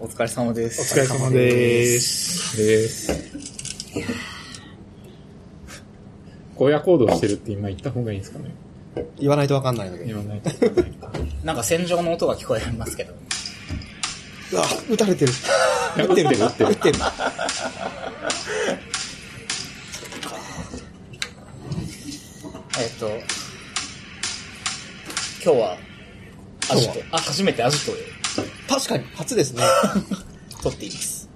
お疲れ様です。お疲れ様です。です。荒野行動してるって今言った方がいいんですかね言わないとわかんないので。言わないとないか。なんか戦場の音が聞こえますけど。うわ、撃たれてる。撃ってる、撃ってる。撃ってる。えっと、今日は、アジト、あ、初めてアジトで確かに、初ですね。撮っています。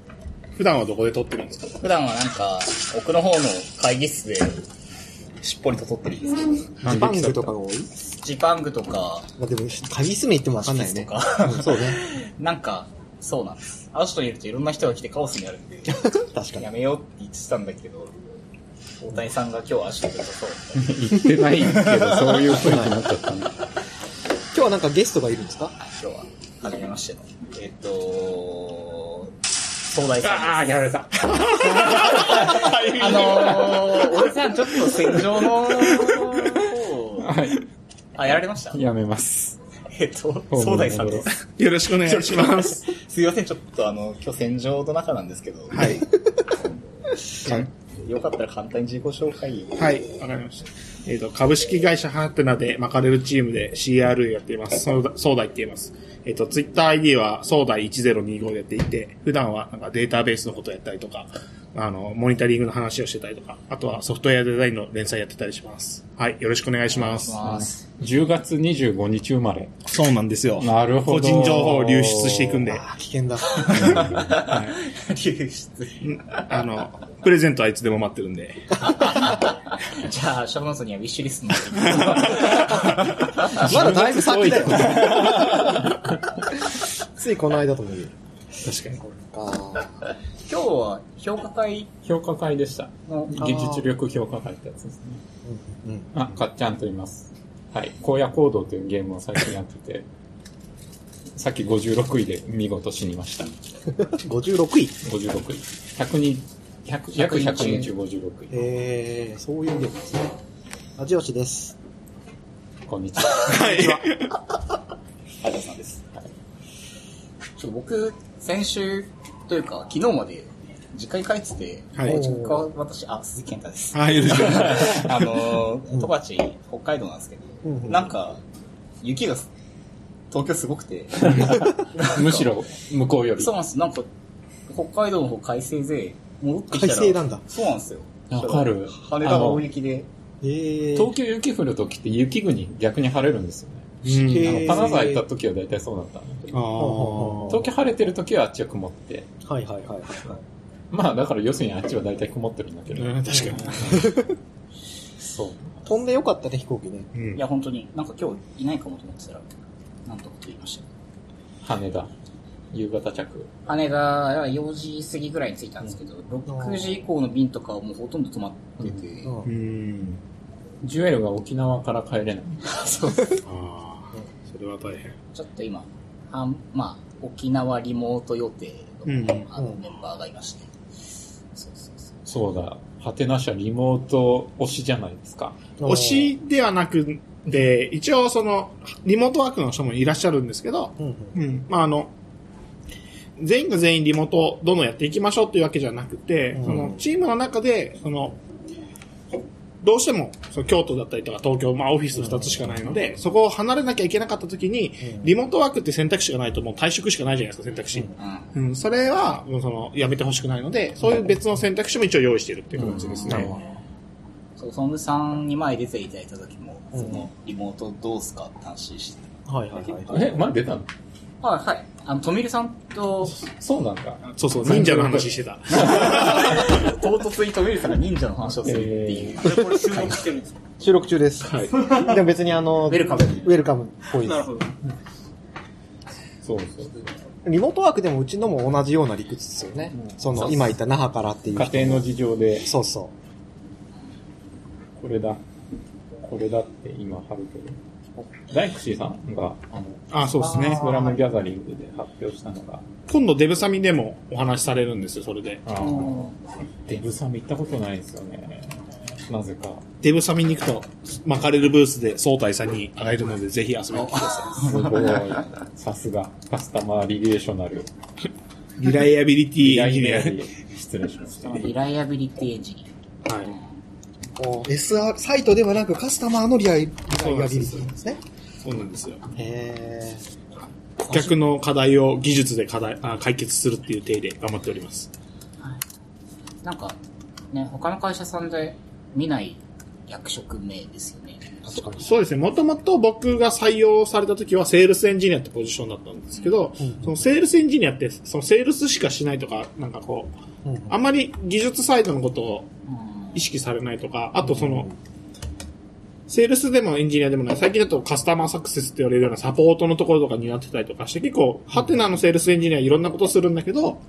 普段はどこで撮ってるんですか？普段はなんか、奥の方の会議室で、しっぽりと撮ってるんですけど、ジパングとかが多い？ジパングとか、まあでも、会議室名言ってもわかんないね。とかうんそうね。なんか、そうなんです。アジトにいるといろんな人が来てカオスになるんで、確かにや。めようって言ってたんだけど、大谷さんが今日アジトで撮そう。言ってないけど、そういう雰囲気になっちゃったんだ。今日はなんかゲストがいるんですか？今日は、はじめましての。えっと、総大さんです。ああ、やられた。あのー、俺さんちょっと戦場の方、はい。あ、やられました？やめます。えっと、総大さんです。よろしくお願いします。すいません、ちょっとあの、今日戦場の中なんですけど、はい。よかったら簡単に自己紹介を。はい、わかりました。えっ、と、株式会社ハテナで巻かれるチームで CRU やっています。そうだソーダイって言います。えっ、と、ツイッター ID はソーダイ1025でやっていて、普段はなんかデータベースのことをやったりとか、あの、モニタリングの話をしてたりとか、あとはソフトウェアデザインの連載やってたりします。はい、よろしくお願いします。ます。10月25日生まれ。そうなんですよ。なるほど個人情報を流出していくんで、あー危険だ。流出。あの、プレゼントはいつでも待ってるんで。じゃあ、シャブノートにはウィッシュリストに まだだいぶ先だよ。ついこの間とも言う。確かに。か今日は評価会？評価会でした。の、技術力評価会ってやつですね。うん。あ、かっちゃんと言います。はい。荒野行動というゲームを最近やってて、さっき56位で見事死にました。56位？56位。100人、100約100人中56位。えー、そういうゲームですね。味吉です。こんにちは。あじさんです。ちょ僕、先週というか、昨日まで実家に帰ってて、はい実家は私、あ、鈴木健太です。はい。あのー、十勝、北海道なんですけど、うんうんなんか、雪が東京すごくて、むしろ、向こうより。そうなんです。なんか、北海道の方快晴で、戻ってきたら。快晴なんだそうなんですよ。わかる羽田が大雪で。えー。東京雪降るときって雪国逆に晴れるんですよね。うんへーあの、金沢行った時は大体そうだったんだけあど、ー東京晴れてる時はあっちは曇って、はいはいはいはいはい。まあだから要するにあっちは大体曇ってるんだけど、うん、確かに。そう。飛んでよかったね、飛行機ね。うんいや、本当に、なんか今日いないかもと思ってたら、なんとかと言いました。羽田、夕方着。羽田は4時過ぎぐらいに着いたんですけど、6時以降の便とかはもうほとんど止まってて、うんうん。ジュエルが沖縄から帰れない。そ うあれは大変。ちょっと今、あんまあ、沖縄リモート予定の,、うんあのメンバーがいまして、そうだ、ハテナ社リモート推しじゃないですか。推しではなくて、一応その、リモートワークの人もいらっしゃるんですけど、うんうん。うん。まあ、あの、全員が全員リモートをどんどんやっていきましょうっていうわけじゃなくて、うんその、チームの中で、その、どうしても、その京都だったりとか東京、まあオフィス2つしかないので、そこを離れなきゃいけなかった時に、うんリモートワークって選択肢がないともう退職しかないじゃないですか、選択肢。うん。うん、それは、もうその、やめてほしくないので、そういう別の選択肢も一応用意しているっていう形ですね。そう、ソングさんに前出ていただいた時も、うんその、リモートどうすかって話して。はいはいはいはい。え、前出たの？はい、はい。あの、とみるさんと、そうなんだ。そうそう、忍者の話してた。唐突にとみるさんが忍者の話をするっていう。これ収録してるんですか収録中です。はい。でも別にあの、ウェルカム。ウェルカムっぽいです。ど。そうそう。リモートワークでもうちのも同じような理屈ですよね。その、今言った那覇からっていう。家庭の事情で、そうそこれだ。これだって今貼るけど。ダイクシーさんが、あの、あ、そうですねス。クラムギャザリングで発表したのが、今度デブサミでもお話しされるんですよ、それで。デブさん行ったことないんですよね。なぜか。デブサミに行くと、巻かれるブースで総体さんに会えるので、ぜひ遊びに来てくださすごい。さすが。カスタマーリレーショナル。リライアビリティエンジニア。はい。失礼しました。リライアビリティエンジニお SR、サイトではなくカスタマーのリアリリアビリティなんですね。そうなんですよ。へ顧客の課題を技術で課題あ解決するっていう体で頑張っております。ア。なんか、ね、他の会社さんで見ない役職名ですよね。そうですね。もともと僕が採用された時はセールスエンジニアってポジションだったんですけど、そのセールスエンジニアって、そのセールスしかしないとか、なんかこう、うんあんまり技術サイドのことをうん意識されないとか、あとその、セールスでもエンジニアでもない、最近だとカスタマーサクセスって言われるようなサポートのところとかになってたりとかして、結構、はてなのセールスエンジニアいろんなことするんだけど、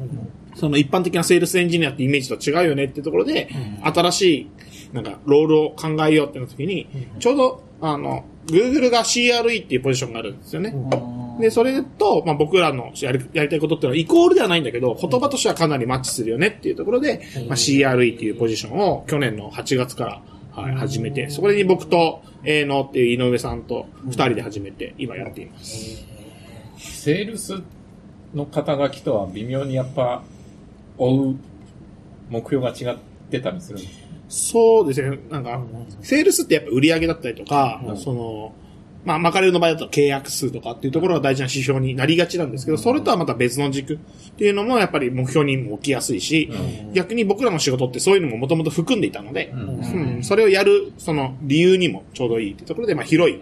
その一般的なセールスエンジニアってイメージと違うよねっていうところで、新しい、なんか、ロールを考えようってなった時に、ちょうど、あの、Google が CRE っていうポジションがあるんですよね。で、それと、まあ、僕らのやりやりたいことっていうのはイコールではないんだけど、言葉としてはかなりマッチするよねっていうところで、まあ、CRE っていうポジションを去年の8月から、はい、始めて、そこに僕と、えーのっていう井上さんと二人で始めて、今やっています。セールスの肩書きとは微妙にやっぱ、追う目標が違ってたりするんですか？そうですね。なんか、セールスってやっぱ売り上げだったりとか、その、まあ、マカレルの場合だと契約数とかっていうところが大事な指標になりがちなんですけど、それとはまた別の軸っていうのもやっぱり目標にも置きやすいし、逆に僕らの仕事ってそういうのももともと含んでいたので、うんそれをやる、その理由にもちょうどいいっていうところで、まあ、広い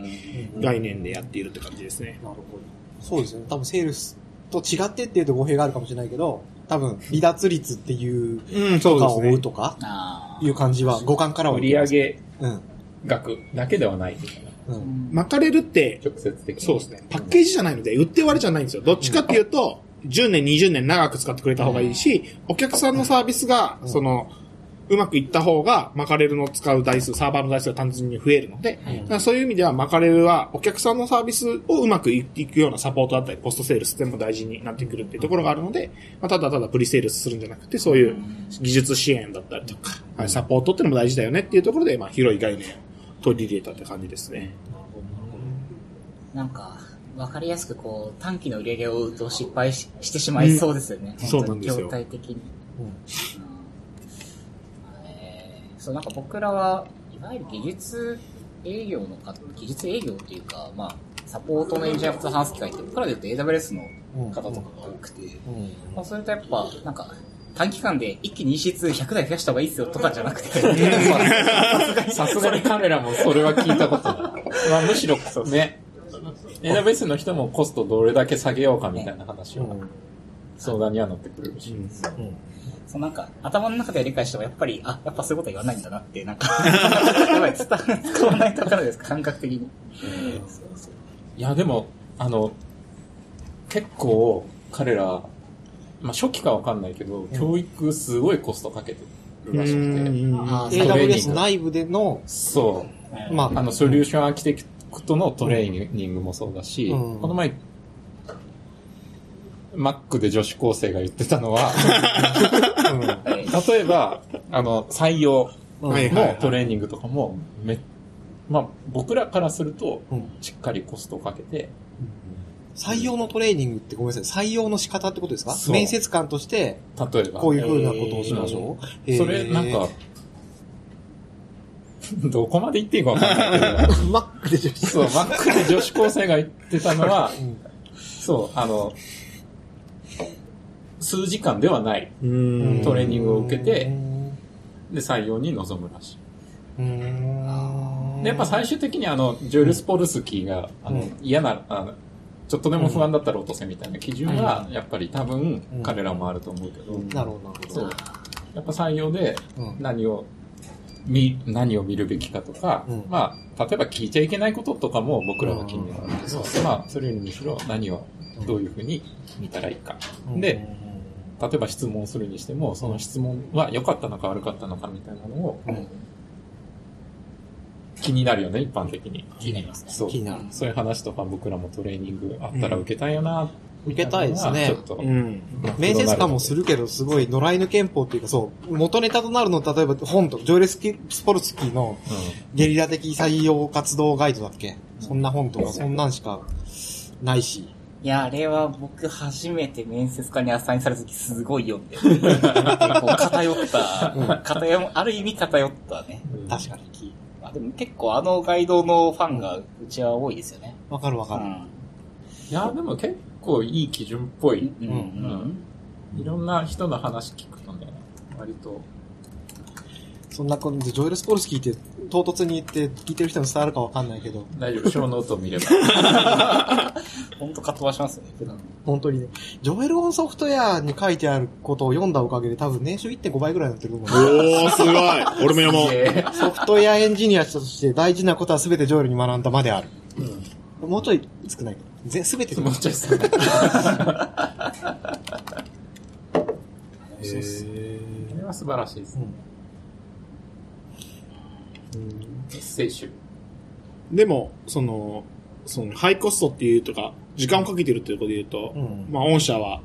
概念でやっているって感じですね。なるほど。そうですね。多分セールスと違ってっていうと語弊があるかもしれないけど、多分離脱率っていううん、そうかをですね。追うとかあいう感じは五感からは売上うん。額だけではないいな。うん。マカレルって、直接的に。そうですね。パッケージじゃないので、売って終わりじゃないんですよ。どっちかっていうと、10年、20年長く使ってくれた方がいいし、お客さんのサービスが、その、うまくいった方が、マカレルの使う台数、サーバーの台数が単純に増えるので、そういう意味では、マカレルは、お客さんのサービスをうまくいくようなサポートだったり、ポストセールスでも大事になってくるっていうところがあるので、まあ、ただただプリセールスするんじゃなくて、そういう技術支援だったりとか、はい、サポートっていうのも大事だよねっていうところで、まあ、広い概念を取り入れたって感じですね。ーなんか、わかりやすくこう、短期の売り上げを追うと失敗ししてしまいそうですよね。うんそうなんですよ業態的に。えーそう、なんか僕らは、いわゆる技術営業のか、技術営業っていうか、まあ、サポートのエンジニアと話す機会って、僕らで言うと AWS の方とかが多くて、まあ、それとやっぱ、なんか、短期間で一気に EC2 100台増やした方がいいっすよとかじゃなくて、さすがに彼らもそれは聞いたことない。まあむしろね、AWS の人もコストどれだけ下げようかみたいな話を相談には乗ってくれるし。そうなんか、頭の中では理解しても、やっぱり、あ、やっぱそういうことは言わないんだなって、なんか、やばい、伝わ使わないとわからですか、感覚的に。そうそういや、でも、あの、結構彼ら、まあ初期かわかんないけど、教育すごいコストかけてるらしくて。AWS グ内部での、そう。まあ、あの、ソリューションアーキテクトのトレーニングもそうだし、うん。この前、Mac で女子高生が言ってたのは、例えば、あの、採用のトレーニングとかも、め、まあ、僕らからするとうん、しっかりコストをかけて、採用のトレーニングってごめんなさい、採用の仕方ってことですか？面接官として、例えば。こういう風なことをしましょう。それ、なんか、どこまで言っていいかわかんないけど、えー、Mac で女子そう、Mac で女子高生が言ってたのは、そう、あの、数時間ではないうん。トレーニングを受けて、で、採用に臨むらしい。で、やっぱ最終的にあの、ジョエル・スポルスキーが、あの、嫌な、あのちょっとでも不安だったら落とせみたいな基準は、やっぱり多分、彼らもあると思うけど、なるほど、なるほど。そう。やっぱ採用でうん。何を、見、何を見るべきかとか、うんまあ、例えば聞いちゃいけないこととかも僕らは気になるんですけど、まあ、それよりむしろ何を、どういうふうに見たらいいか。で、例えば質問するにしても、その質問は良かったのか悪かったのかみたいなのを、気になるよね、一般的に。気になりますね。そう。気になるそういう話とか僕らもトレーニングあったら受けたいよな、受けたいですねうん。面接官もするけど、すごい野良犬憲法っていうか、そう、元ネタとなるの、例えば本と、ジョエルスキスポルスキーのゲリラ的採用活動ガイドだっけ？そんな本とか、そんなんしかないし、いや、あれは僕初めて面接官にアサインされた時すごい読んで、結構偏った、偏、ある意味偏ったね。確かに。まあでも結構あのガイドのファンがうちは多いですよね。わかるわかる。うん。いや、でも結構いい基準っぽい。うん。うん。いろんな人の話聞くとね、割と。そんな感じで、ジョエル・スポルスキーって唐突に言って聞いてる人に伝わるかわかんないけど、大丈夫、ショーノートを見れば。ほんとかっ飛ばしますよね、普段。本当にね、ジョエル・オンソフトウェアに書いてあることを読んだおかげで多分年収1.5倍ぐらいになってると思う。おー、すごい。俺も読もう。で ソフトウェアエンジニアとして大事なことは全てジョエルに学んだまである。もうちょい少ないけど。ぜ全てもうちょい。そうっすこれは素晴らしいです。メッセージ。でも、その、その、ハイコストっていうとか、時間をかけてるっていうことで言うと、うんまあ、御社は、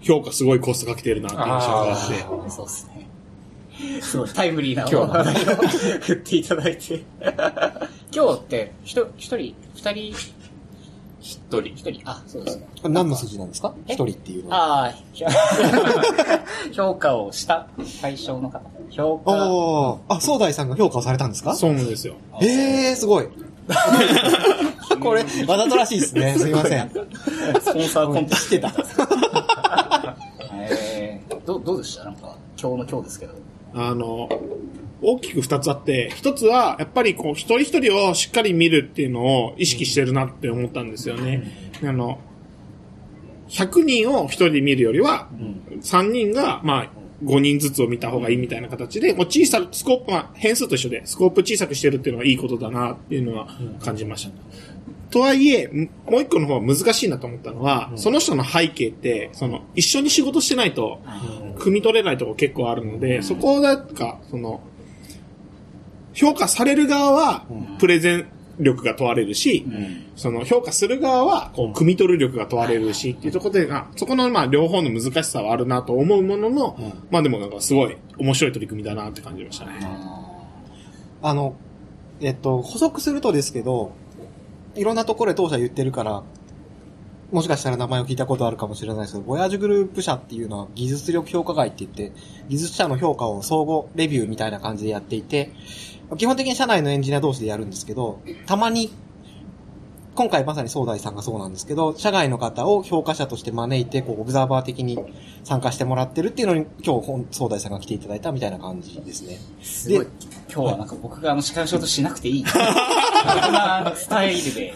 評価すごいコストかけてるなっていう印象があって、そうですね。すごいタイムリーな今日の話題を振っていただいて。今日って、ひと一人、二人、一人。一人、あ、そうですね。これ何の数字なんですか？え？一人っていうのは。ああ、評価をした対象の方。評価。おー。あ、総大さんが評価をされたんですか？そうなんですよ。えー、すごい。これ、わざとらしいですね。すいません。スポンサーコンテスト。してた。えー、どう、どうでした？なんか、今日の今日ですけど。あの、大きく二つあって、一つは、やっぱりこう、一人一人をしっかり見るっていうのを意識してるなって思ったんですよね。あの、100人を一人で見るよりは、3人が、まあ、5人ずつを見た方がいいみたいな形で、もう小さく、スコープ、まあ、変数と一緒で、スコープ小さくしてるっていうのがいいことだなっていうのは感じました。とはいえ、んもう一個の方は難しいなと思ったのは、その人の背景って、その、一緒に仕事してないと、汲み取れないところ結構あるので、そこなんか、その、評価される側は、プレゼン力が問われるし、その評価する側は、こう、汲み取る力が問われるし、っていうところで、あそこの、まあ、両方の難しさはあるなと思うものの、まあでもなんかすごい面白い取り組みだなって感じましたね。あの、えっと、補足するとですけど、いろんなところで当社言ってるから、もしかしたら名前を聞いたことあるかもしれないですけど、ボヤージュグループ社っていうのは技術力評価会って言って、技術者の評価を相互レビューみたいな感じでやっていて、基本的に社内のエンジニア同士でやるんですけど、たまに、今回まさに総大さんがそうなんですけど、社外の方を評価者として招いて、こう、オブザーバー的に参加してもらってるっていうのに、今日、本総大さんが来ていただいたみたいな感じですね。すごい。今日はなんか僕があの司会の仕事しなくていい。そんなスタイルで。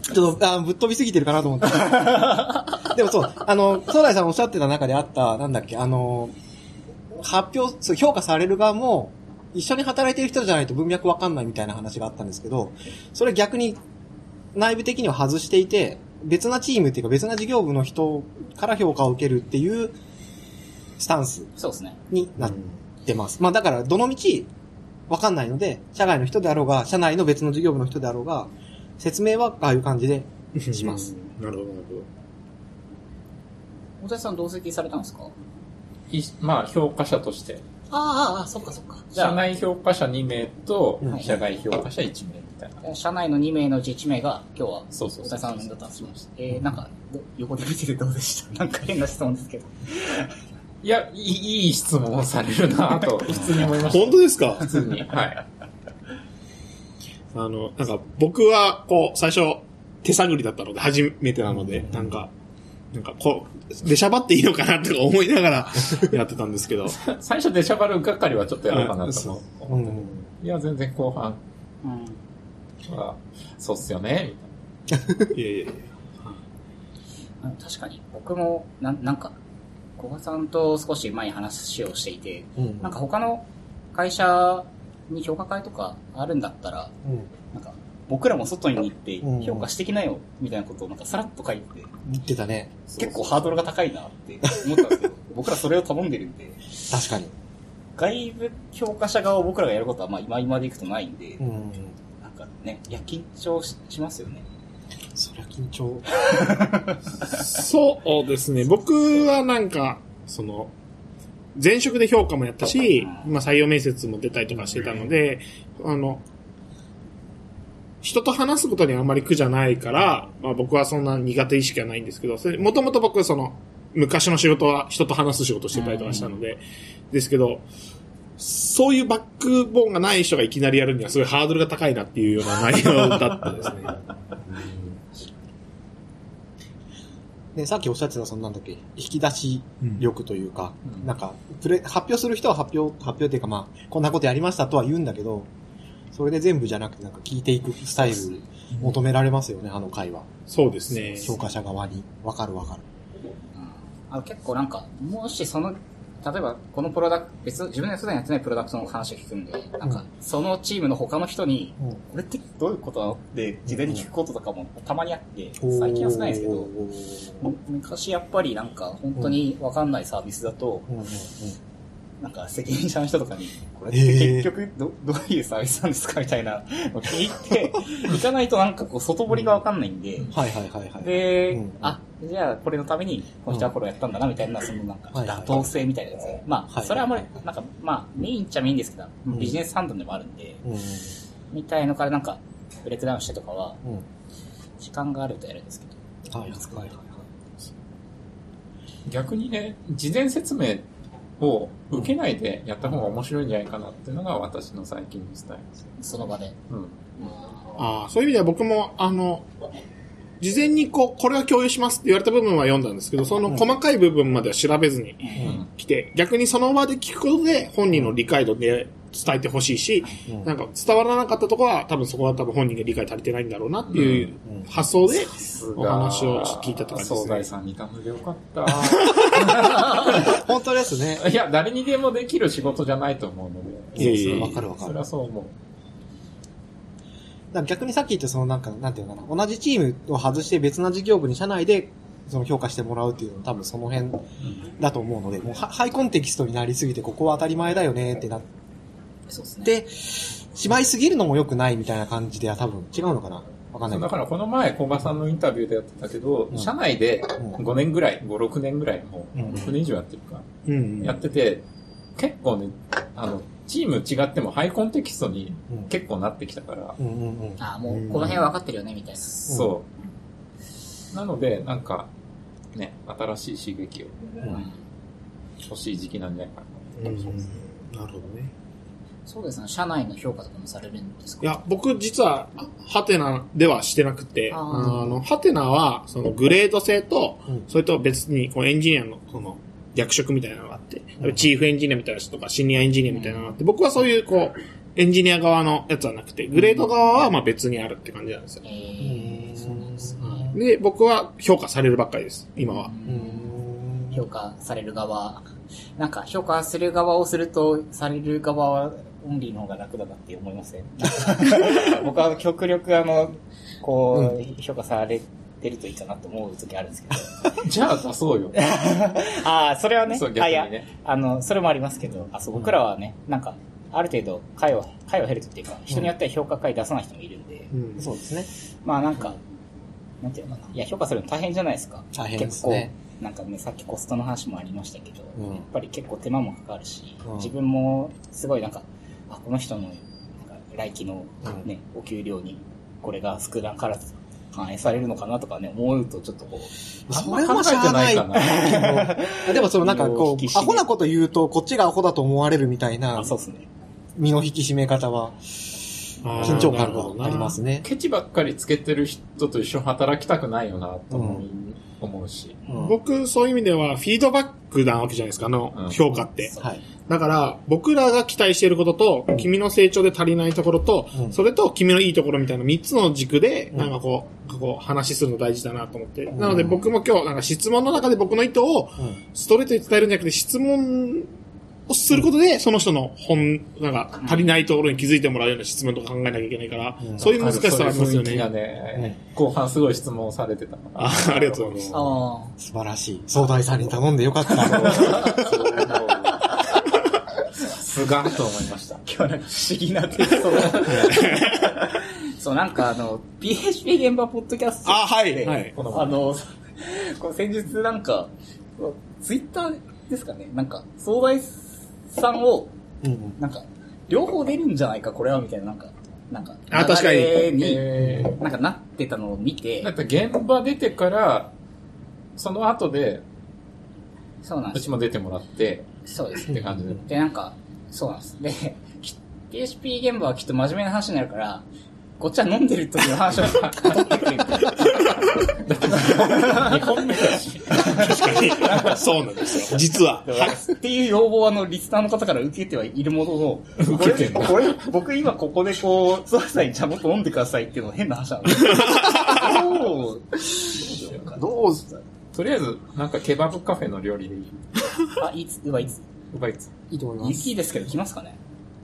ちょっと、あぶっ飛びすぎてるかなと思って。でもそう、あの、総大さんおっしゃってた中であった、なんだっけ、あの、発表、そう評価される側も、一緒に働いてる人じゃないと文脈わかんないみたいな話があったんですけど、それ逆に内部的には外していて、別なチームっていうか別な事業部の人から評価を受けるっていうスタンスそうですね。になってます。まあだから、どの道、わかんないので、社外の人であろうが、社内の別の事業部の人であろうが、説明はああいう感じでします。なるほど、なるほど。大谷さん同席されたんですか？いまあ、評価者として。ああ、ああ、そっかそっか。社内評価者2名とうん、社外評価者1名みたいな。社内の2名のうち1名が今日はそうそうさんだったんですよ。えー、なんか、ど横で見ててどうでした？なんか変な質問ですけど。いや、いいいい質問をされるなと、普通に思いました。本当ですか？普通に。はい。あの、なんか僕は、こう、最初、手探りだったので、初めてなので、なんか、なんかこう、出しゃばっていいのかなとか思いながら やってたんですけど、最初デシャバル係はちょっとやろうかなと思う。うん。いや、全然後半うん。は、そうっすよね、みいやいやいやあの確かに、僕も、なんなんか、小賀さんと少し前に話をしていて、うん。なんか他の会社に評価会とかあるんだったら、うん。なんか、僕らも外に行ってうん評価してきなよ、みたいなことをなんかさらっと書いて、言ってたね。結構ハードルが高いなって思ったんですけど、僕らそれを頼んでるんで、確かに。外部評価者側を僕らがやることはまあ今今でいくとないんで、うん。ね、いや、緊張ししますよね。そりゃ緊張。そうですね。僕はなんか、その、前職で評価もやったし、まあ採用面接も出たりとかしてたので、あの、人と話すことにあんまり苦じゃないから、まあ僕はそんな苦手意識はないんですけど、それもともと僕その、昔の仕事は人と話す仕事をしてたりとかしたので、ですけど、そういうバックボーンがない人がいきなりやるにはすごいハードルが高いなっていうような内容だったですね。ね、さっきおっしゃってた、そのなんだっけ、引き出し力というか、うんなんか、プレ、発表する人は発表、発表っていうかまあ、こんなことやりましたとは言うんだけど、それで全部じゃなくてなんか聞いていくスタイル求められますよね、あの回は。そうですね。評価者側に。わかるわかる。あの結構なんか、もしその、例えばこのプロダクト、別、自分で普段やってないプロダクトの話を聞くんで、なんか、そのチームの他の人に、うん。これってどういうことなのって、事前に聞くこととかもたまにあって、最近は少ないですけど、昔やっぱりなんか、本当にわかんないサービスだと、なんか責任者の人とかに、これって結局ど、どういうサービスなんですかみたいなのを聞いて、行かないとなんかこう、外堀がわかんないんで、はいはいはいはい。で、うんあ、じゃあこれのために、この人はこれをやったんだな、みたいな、そのなんか、妥当性みたいなやつ。まあ、はいそれはもう、なんか、まあ、メインっちゃメインですけど、うんビジネス判断でもあるんで、うんうんみたいのからなんか、ブレイクダウンしてとかは、うん。時間があるとやるんですけど。はいはいはいはい。逆にね、事前説明を受けないでやった方が面白いんじゃないかなっていうのが私の最近のスタイルです。その場で。うん。ああ、そういう意味では僕も、あの、事前にこう、これは共有しますって言われた部分は読んだんですけど、その細かい部分までは調べずにうん。来て、逆にその場で聞くことで本人の理解度で伝えてほしいし、うんなんか伝わらなかったところは多分そこは多分本人が理解足りてないんだろうなっていううん発想でお話を聞いたって感じですね総大。さんに頼んでよかった。本当ですね。いや、誰にでもできる仕事じゃないと思うので。いえいえわかるわかるそれ。はそう思う。だから逆にさっき言ったそのなんか、なんていうのかな、同じチームを外して別な事業部に社内でその評価してもらうっていうのは多分その辺だと思うので、もうハハイコンテキストになりすぎてここは当たり前だよねってなっそうですね。て、しまいすぎるのも良くないみたいな感じでは多分違うのかな？わかんない。だからこの前、小賀さんのインタビューでやってたけど、うん社内でうん5年ぐらい、5、6年ぐらいの、うん6年以上やってるか、うん。やってて、結構ね、あの、チーム違ってもハイコンテキストにうん結構なってきたから、うんうんうん。あもう、この辺は分かってるよね、みたいな。そう。なので、なんか、ね、新しい刺激をうん欲しい時期なんじゃないかな。うんなるほどね。そうですね。社内の評価とかもされるんですか？いや、僕実は、ハテナではしてなくて、あの、ハテナは、そのグレード制と、うん。それと別に、こうエンジニアの、その、役職みたいなのがあって、うん。チーフエンジニアみたいな人とか、シニアエンジニアみたいなのがあって、僕はそういう、こう、エンジニア側のやつはなくて、グレード側は、まあ別にあるって感じなんですよえ。ー、そうなんですね。で、僕は評価されるばっかりです、今は。うん。評価される側、なんか評価する側をすると、される側はオンリーの方が楽だなって思いません？僕は極力あの、こう、評価されてるといいかなと思う時あるんですけど。じゃあ出そうよ。ああ、それはね、そう、逆あいやにね。あの、それもありますけど、あそう僕らはね、なんか、ある程度、回を、回を減るとっていうか、人によっては評価回出さない人もいるんで、うんそうですね。まあなんか、なんていうのかな。いや、評価するの大変じゃないですか。大変ですね結構、なんかね、さっきコストの話もありましたけど、うんやっぱり結構手間もかかるし、うん自分もすごいなんか、あ、この人の、なんか、来期のうんね、お給料に、これが少なからず反映されるのかなとかね、思うとちょっとこう、それはしゃあないあんま考えてないけどでもそのなんかこう、アホなこと言うとこっちがアホだと思われるみたいなあ、そうですね。身の引き締め方は緊張感がありますね。ケチばっかりつけてる人と一緒に働きたくないよな、と思い、思うし。うん僕、そういう意味では、フィードバックなわけじゃないですか、あのうん、評価って。はい。だから、僕らが期待していることと、君の成長で足りないところと、うんそれと君のいいところみたいな3つの軸で、うんなんかこう、こう話するの大事だなと思って。んなので僕も今日、なんか質問の中で僕の意図をうんストレートに伝えるんじゃなくて、質問をすることで、その人の本、なんか足りないところに気づいてもらうような質問とか考えなきゃいけないから、うんそういう難しさはありますよね。ね、後半すごい質問されてた。あ ありがとうございますあ素晴らしい。総大さんに頼んでよかった。すがと思いました。今日はなんか不思議なテスト。そう、なんかあの、PHP 現場ポッドキャスト。あはい。ではい。このあの、こう先日なんか、ツイッターですかね、なんか、総大さんを、うんなんか、両方出るんじゃないか、これは、みたいな、なんか、なんか、あ確かに。に、えなんかなってたのを見て。だ、って現場出てから、その後で、うちそうなんです。よ。も出てもらって、そうです。って感じで。で、なんか、そうなんです。で、き PHP 現場はきっと真面目な話になるから、こっちは飲んでる時の話を取ってくれる。2本目だし。確かに。そうなんですよ。実は。っていう要望はあの、リスナーの方から受けてはいるものの、受けてんだ。これ、僕今ここでこう、そうさんにじゃあもっと飲んでくださいっていうの。は変な話なんですどう？どう？とりあえず、なんかケバブカフェの料理でいい。あ、いつ、う？わ、いつ。うばいつ。いいと思います。雪ですけど来ますかね？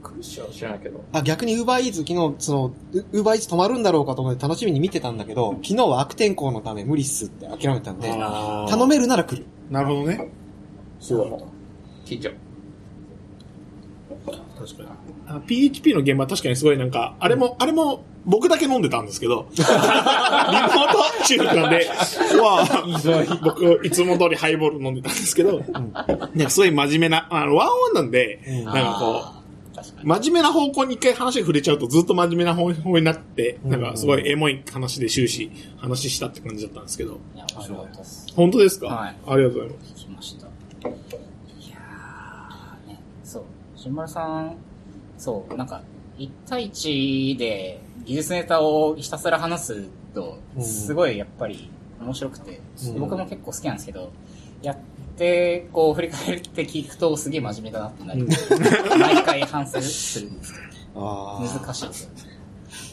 来るっしょ知らないけど。あ、逆に Uber Eats 昨日、その、Uber Eats 止まるんだろうかと思って楽しみに見てたんだけど、昨日は悪天候のため無理っすって諦めたんで、あー頼めるなら来る。なるほどね。近所。確かに。あ PHP の現場確かにすごいなんか、あれも、あれも僕だけ飲んでたんですけど、リモート収録なんで、まあ、僕いつも通りハイボール飲んでたんですけど、なんかすごい真面目な、あの、ワンワンなんで、うんなんかこう、真面目な方向に一回話が触れちゃうとずっと真面目な方向になって、なんかすごいエモい話で終始話したって感じだったんですけど、に。いや、面白かったです。本当ですか？はいありがとうございます。聞きました。いやー、ね、そう。新丸さん、そう、なんか、1対1で技術ネタをひたすら話すとう、んすごいやっぱり面白くて、うん僕も結構好きなんですけど、やって、こう振り返って聞くとすげえ真面目だなってなる。毎回反省するんですけあど、難しいですよね。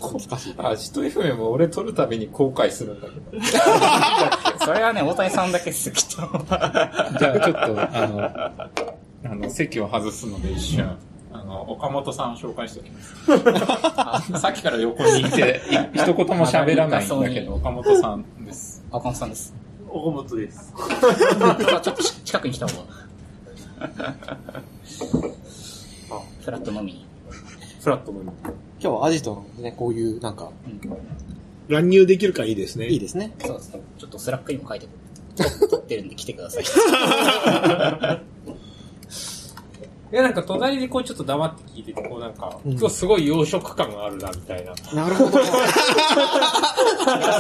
難しい。あ、ジト FM 俺撮るたびに後悔するんだけど。それはね、大谷さんだけですよ、きっと。じゃあちょっと、あの、あの、席を外すので一瞬、あの、岡本さんを紹介しておきます。さっきから横にいて、い一言も喋らないんだけど、岡本さんです。あ、岡本さんです。岡本です。ちょっとち近くに来た方が。フラット飲みに。フラットの今日はアジトのね、こういう、なんか、乱入できるからいいですね。いいですね。そうですね。ちょっと Slack にも書いておく。撮ってるんで来てください。いや、なんか隣でこうちょっと黙って聞いてて、こうなんか、うん今日すごい養殖感があるな、みたいな。なるほど。野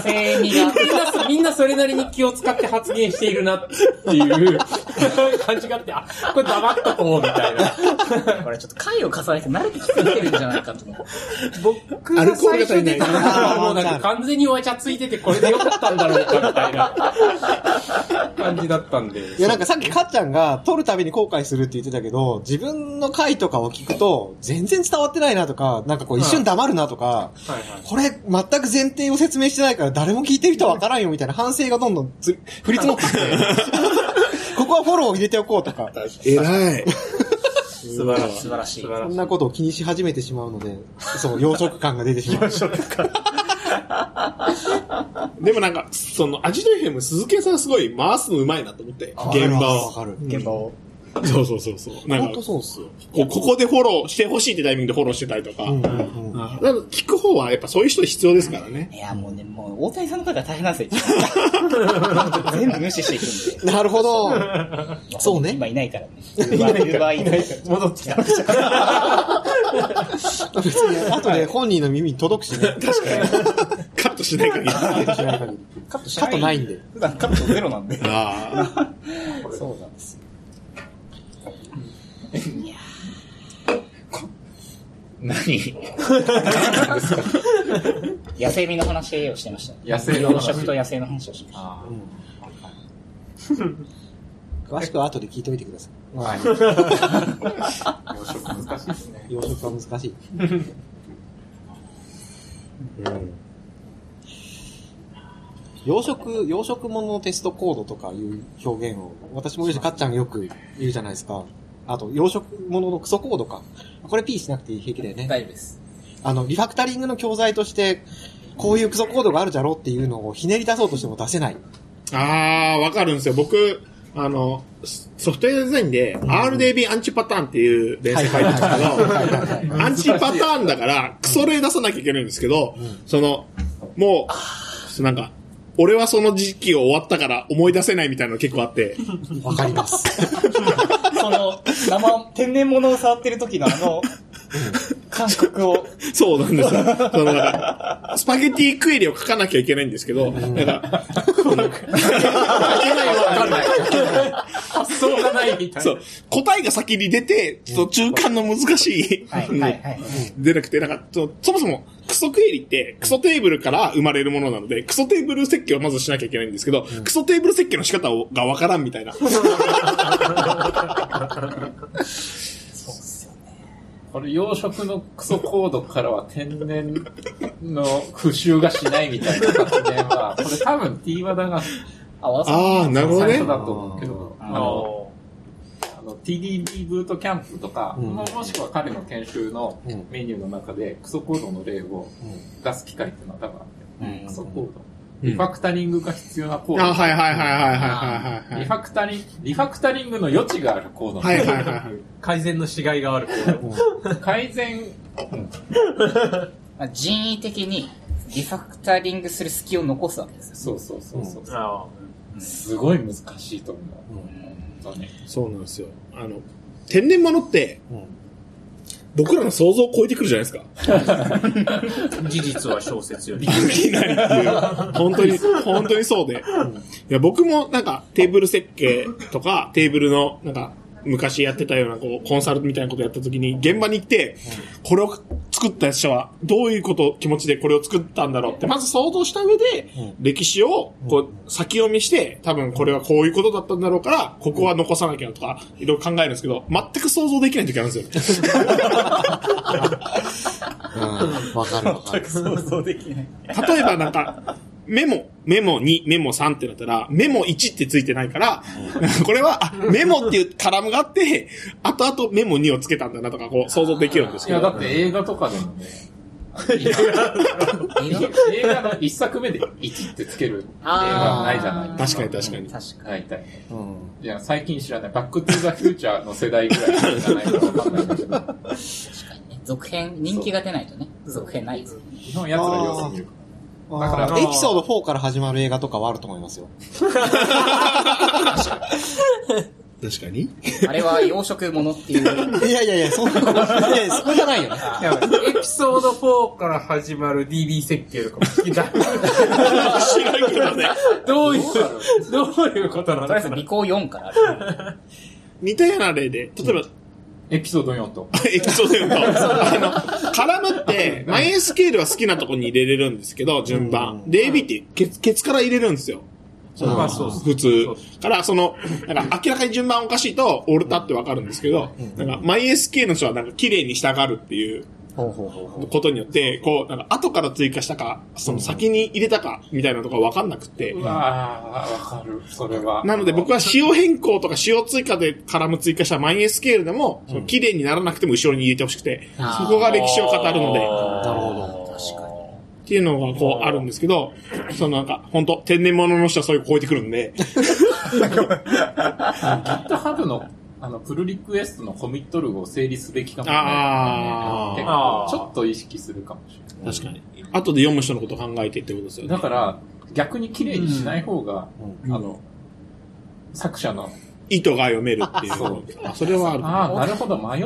生。みんなそ、みんなそれなりに気を使って発言しているなっていう感じがあって、あ、これ黙っとこう、みたいな。これちょっと回を重ねて慣れてきてるんじゃないかと思う。僕が最初出た時はもうなんか完全にお茶ついてて、これでよかったんだろうか、みたいな感じだったんで。いや、なんかさっきかっちゃんが撮るたびに後悔するって言ってたけど、自分の回とかを聞くと、全然伝わってないなとか、なんかこう一瞬黙るなとか、はいはい。これ全く前提を説明してないから誰も聞いてる人はわからんよみたいな反省がどんどんつ降り積もってきて、ここはフォローを入れておこうとか、偉い。素晴らしい。素晴らしい素晴らしい。そんなことを気にし始めてしまうので、そう、養殖感が出てしまう。でもなんか、その、アジト FM 鈴木さんすごい回すのうまいなと思って、現場を。わかる。現場を。そうそうそうそう。なんか本当、そうっすよ。こうここでフォローしてほしいってタイミングでフォローしてたりとか。うんうんうん。から聞く方はやっぱそういう人必要ですからね。いや、もうね、もう大谷さんの方が大変なんですよ。全部無視していくんで。なるほど。そうね今いないからね。いないいない戻ってきた。別 に、後で本人の耳に届くしね。確かに。カットしない限り。しない限りカットしカットないんで。普段カットゼロなんで。ああ。そうなんですよ。何？野生味の話をしてましたね。野生の話養殖と野生の話をしてました。あ詳しくは後で聞いておいてください。はい。養殖難しいですね。養殖は難しい。養殖、養殖もののテストコードとかいう表現を、私も言うし、かっちゃんがよく言うじゃないですか。あと、養殖もののクソコードか。これ P しなくて平気だよね。大丈夫です。あの、リファクタリングの教材として、こういうクソコードがあるじゃろっていうのをひねり出そうとしても出せない。ああ、わかるんですよ。僕、あの、ソフトウェアデザインで RDB アンチパターンっていう連載書いてるんですけど、アンチパターンだから、クソ例出さなきゃいけないんですけど、その、もう、なんか、俺はその時期が終わったから思い出せないみたいなの結構あって、わかります。その、生、天然物を触ってる時のあの、感覚を。そうなんですよ。そのなんか、スパゲティクエリを書かなきゃいけないんですけど、なんか、この書けないわかんない。発想がないみたいなそう。。答えが先に出て、ちょっと中間の難しい、はいはいはい。出なくて、なんか、そそもそも、クソクエリって、クソテーブルから生まれるものなので、クソテーブル設計をまずしなきゃいけないんですけど、クソテーブル設計の仕方をがわからんみたいな。これ養殖のクソコードからは天然の復習がしないみたいな発言は、これ多分 T ワダがあ、和田さん。ああ、なるほどね最初。だと思うけど、ああの、あの TDD ブートキャンプとか、うんももしくは彼の研修のうんメニューの中でクソコードの例を出す機会っていうのは多分あって、うんクソコード。うんリファクタリングが必要なコード。あはいはいはいはいはいはいはいリファクタリング、リファクタリングの余地があるコード。はいはいはいはい。改善のしがいがある。改善、まあ人為的にリファクタリングする隙を残すわけですよ。そうそうそうそう。あすごい難しいと思う。本当に。そうなんですよ。あの、天然物って、うん僕らの想像を超えてくるじゃないですか。あ 事実は小説より。いきなりっていう。本当に、本当にそうで。いや、僕もなんかテーブル設計とか、テーブルの、なんか、昔やってたような、こう、コンサルみたいなことやった時に、現場に行って、これを作った人は、どういうこと、気持ちでこれを作ったんだろうって、まず想像した上で、歴史を、こう、先読みして、多分これはこういうことだったんだろうから、ここは残さなきゃとか、いろいろ考えるんですけど、全く想像できない時あるんですよ。うんわかるわかる。想像できない。例えばなんか、メモ、メモ2、メモ3ってなったら、メモ1ってついてないから、これは、あメモっていうカラムがあって、後々メモ2をつけたんだなとか、こう、想像できるんですいや、けど。だって映画とかでもね、映画？の一作目で1ってつける映画ないじゃないですか。確かに確かに。確か大体。うんいや、最近知らない。バックトゥザフューチャーの世代ぐらいじゃないかわかんないけど。に。確かにね。続編、人気が出ないとね、続編ないですよね。日本奴ら様子見るかだから、エピソード4から始まる映画とかはあると思いますよ。確かに。あれは養殖物っていう。いやいやいや、そんなこと、いやいや、それじゃないよね。エピソード4から始まる DB 設計とかも好きだ。知らんけどね。どういう、どういうことなの？とりあえず、尾行4からある。似たような例で、例えば、ら。エピソード4と。エピソード4と、あの、カラムって、マイエスケールは好きなとこに入れれるんですけど、順番。で、AB ってケツ、ケツから入れるんですよ。そのまあそうそう普通。から、その、なんか明らかに順番おかしいと、オルタってわかるんですけど、なんか、マイエスケールの人はなんか綺麗に従うっていう。ことによって、こう、なんか後から追加したか、その先に入れたか、みたいなのがわかんなくてう、わー、わかる。それは。なので僕は仕様変更とか仕様追加でカラム追加したマイエスケールでも、綺麗にならなくても後ろに入れてほしくて、そこが歴史を語るので、なるほど。確かに。っていうのがこうあるんですけど、そのなんか、本当天然物の人はそういう超えてくるんで、GitHub の、あの、プルリクエストのコミットルを整理すべきかもね。あ結あー構、ちょっと意識するかもしれない。確かに。後で読む人のことを考えてってことですよね。だから、逆に綺麗にしない方が、あの、作者の、意図が読めるっていう。そうあそれはある。ああ、なるほど、迷っ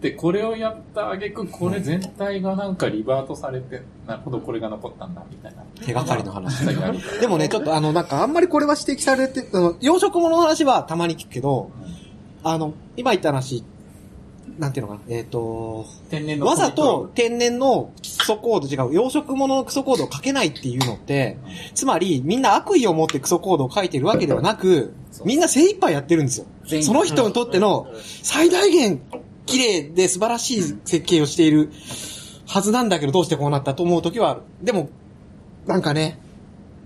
て、これをやった挙句、これ全体がなんかリバートされて、なるほど、これが残ったんだ、みたいな。手がかりの話。でもね、ちょっとあの、なんかあんまりこれは指摘されて、あの、養殖物の話はたまに聞くけど、あの、今言った話、なんていうのかな、えっ、と、天然のわざと天然のクソコード違う、養殖物のクソコードを書けないっていうのって、つまりみんな悪意を持ってクソコードを書いてるわけではなく、みんな精一杯やってるんですよ。その人にとっての最大限綺麗で素晴らしい設計をしているはずなんだけどどうしてこうなったと思う時はある。でも、なんかね、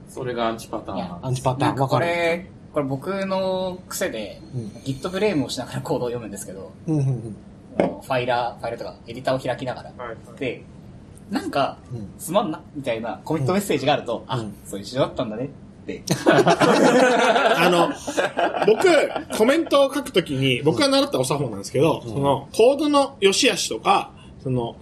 それがアンチパターンアンチパターンわかる。これ、僕の癖で、うん。Git フレームをしながらコードを読むんですけど、うんうんうん。ファイラー、ファイルとかエディターを開きながら。で、なんか、うん。すまんな、みたいなコミットメッセージがあると、あうん、そういう事情だったんだね。って。あの、僕、コメントを書くときに、僕が習ったお作法なんですけど、その、コードの良し悪しとか、その、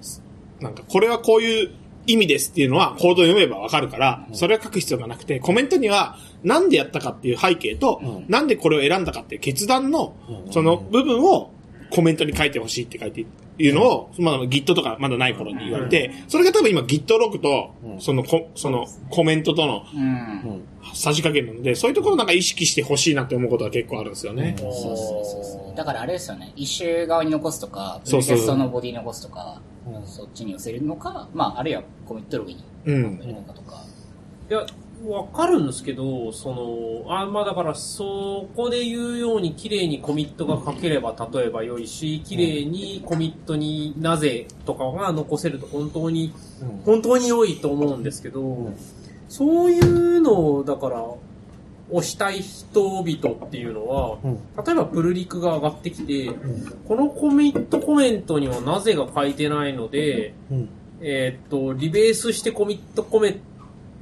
なんか、これはこういう意味ですっていうのは、コードを読めばわかるから、それは書く必要がなくて、コメントには、なんでやったかっていう背景と、うんなんでこれを選んだかっていう決断のう、んその部分をコメントに書いてほしいって書いて、いうのを、まだ Git とかまだない頃に言われて、それが多分今 Git ログと、そのコ、そのコメントとのうん。差し掛けなので、そういうところをなんか意識してほしいなって思うことは結構あるんですよね。そうそうそうそう。だからあれですよね。一周側に残すとか、プそうそうリテストのボディに残すとか、そっちに寄せるのか、まあ、あるいはコミットログにうん入れるのかとか。いや、わかるんですけど、その、あ、まあだから、そこで言うように綺麗にコミットが書ければ例えば良いし、綺麗にコミットになぜとかが残せると本当に、本当に良いと思うんですけど、そういうのを、だから、押したい人々っていうのは、例えばプルリクが上がってきて、このコミットコメントにはなぜが書いてないので、えーっと、リベースしてコミットコメン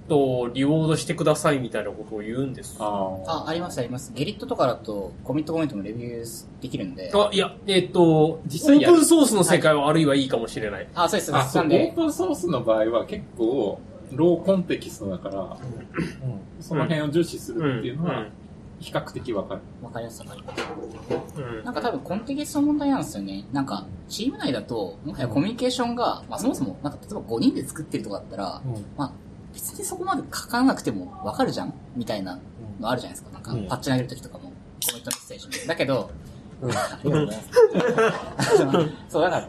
トをリウォードしてくださいみたいなことを言うんです。あ、ああ、ありますあります。ゲリットとかだと、コミットコメントもレビューできるんで。いや、えーっと、実際オープンソースの世界はあるいはいいかもしれない。あ、そうです。あ、そう、オなんでー、プンソースの場合は結構、ローコンテキストだから、その辺を重視するっていうのは、比較的わかる。わかりやすさがあります。うんなんか多分コンテキストの問題なんですよね。なんか、チーム内だと、もはやコミュニケーションが、まあそもそも、なんか例えば5人で作ってるとかだったら、まあ、別にそこまで書かなくてもわかるじゃんみたいなのあるじゃないですか。なんか、パッチ投げるときとかも、コメントメッセージで。だけど、ありがとうございます。そう、だから、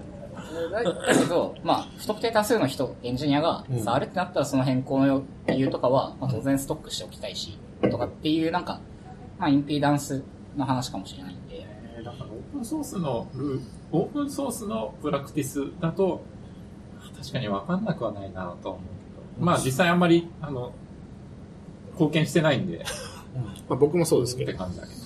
だだけど、まあ、不特定多数の人、エンジニアが触るってなったらその変更の理由とかは、まあ当然ストックしておきたいし、とかっていう、なんか、まあ、インピーダンスの話かもしれないんで、えーだからオープンソースのルー、オープンソースのプラクティスだと、確かにわかんなくはないなとは思う。まあ実際あんまり、あの、貢献してないんで、まあ、僕もそうですけど。って感じだけど。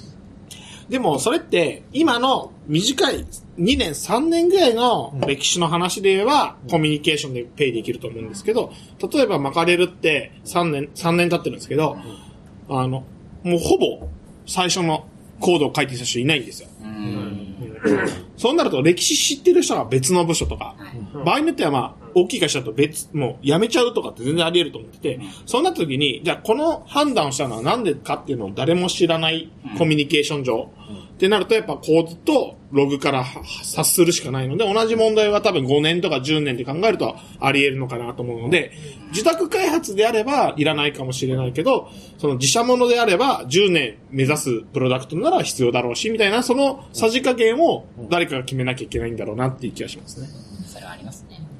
でも、それって、今の短い2年、3年ぐらいの歴史の話で言えば、コミュニケーションでペイできると思うんですけど、例えばマカレルって3年、3年経ってるんですけど、あの、もうほぼ最初のコードを書いてきた人いないんですよ。うん。そうなると歴史知ってる人が別の部署とか、場合によってはまあ、大きい会社だと別、もう辞めちゃうとかって全然あり得ると思ってて、そうなった時に、じゃあこの判断をしたのはなんでかっていうのを誰も知らないコミュニケーション上、ってなるとやっぱコードとログからは察するしかないので、同じ問題は多分5年とか10年で考えるとあり得るのかなと思うので、自宅開発であればいらないかもしれないけど、その自社ものであれば10年目指すプロダクトなら必要だろうし、みたいなそのさじ加減を誰かが決めなきゃいけないんだろうなっていう気がしますね。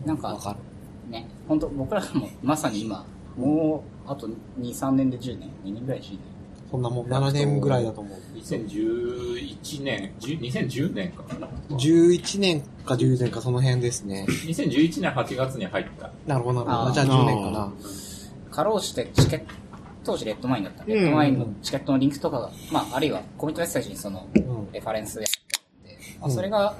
なんか、わかる。ね、本当僕らもまさに今、もう、あと2、3年で10年 ?2 年ぐらいで10年そんなもん、7年ぐらいだと思う。2011年、10 2010年か。11年か10年かその辺ですね。2011年8月に入った。なるほど、なるほど。じゃあ10年かな。かろうじてチケット、当時レッドマインだった。レッドマインのチケットのリンクとかが、まあ、あるいはコミットメッセージにその、んレファレンスであ、それが、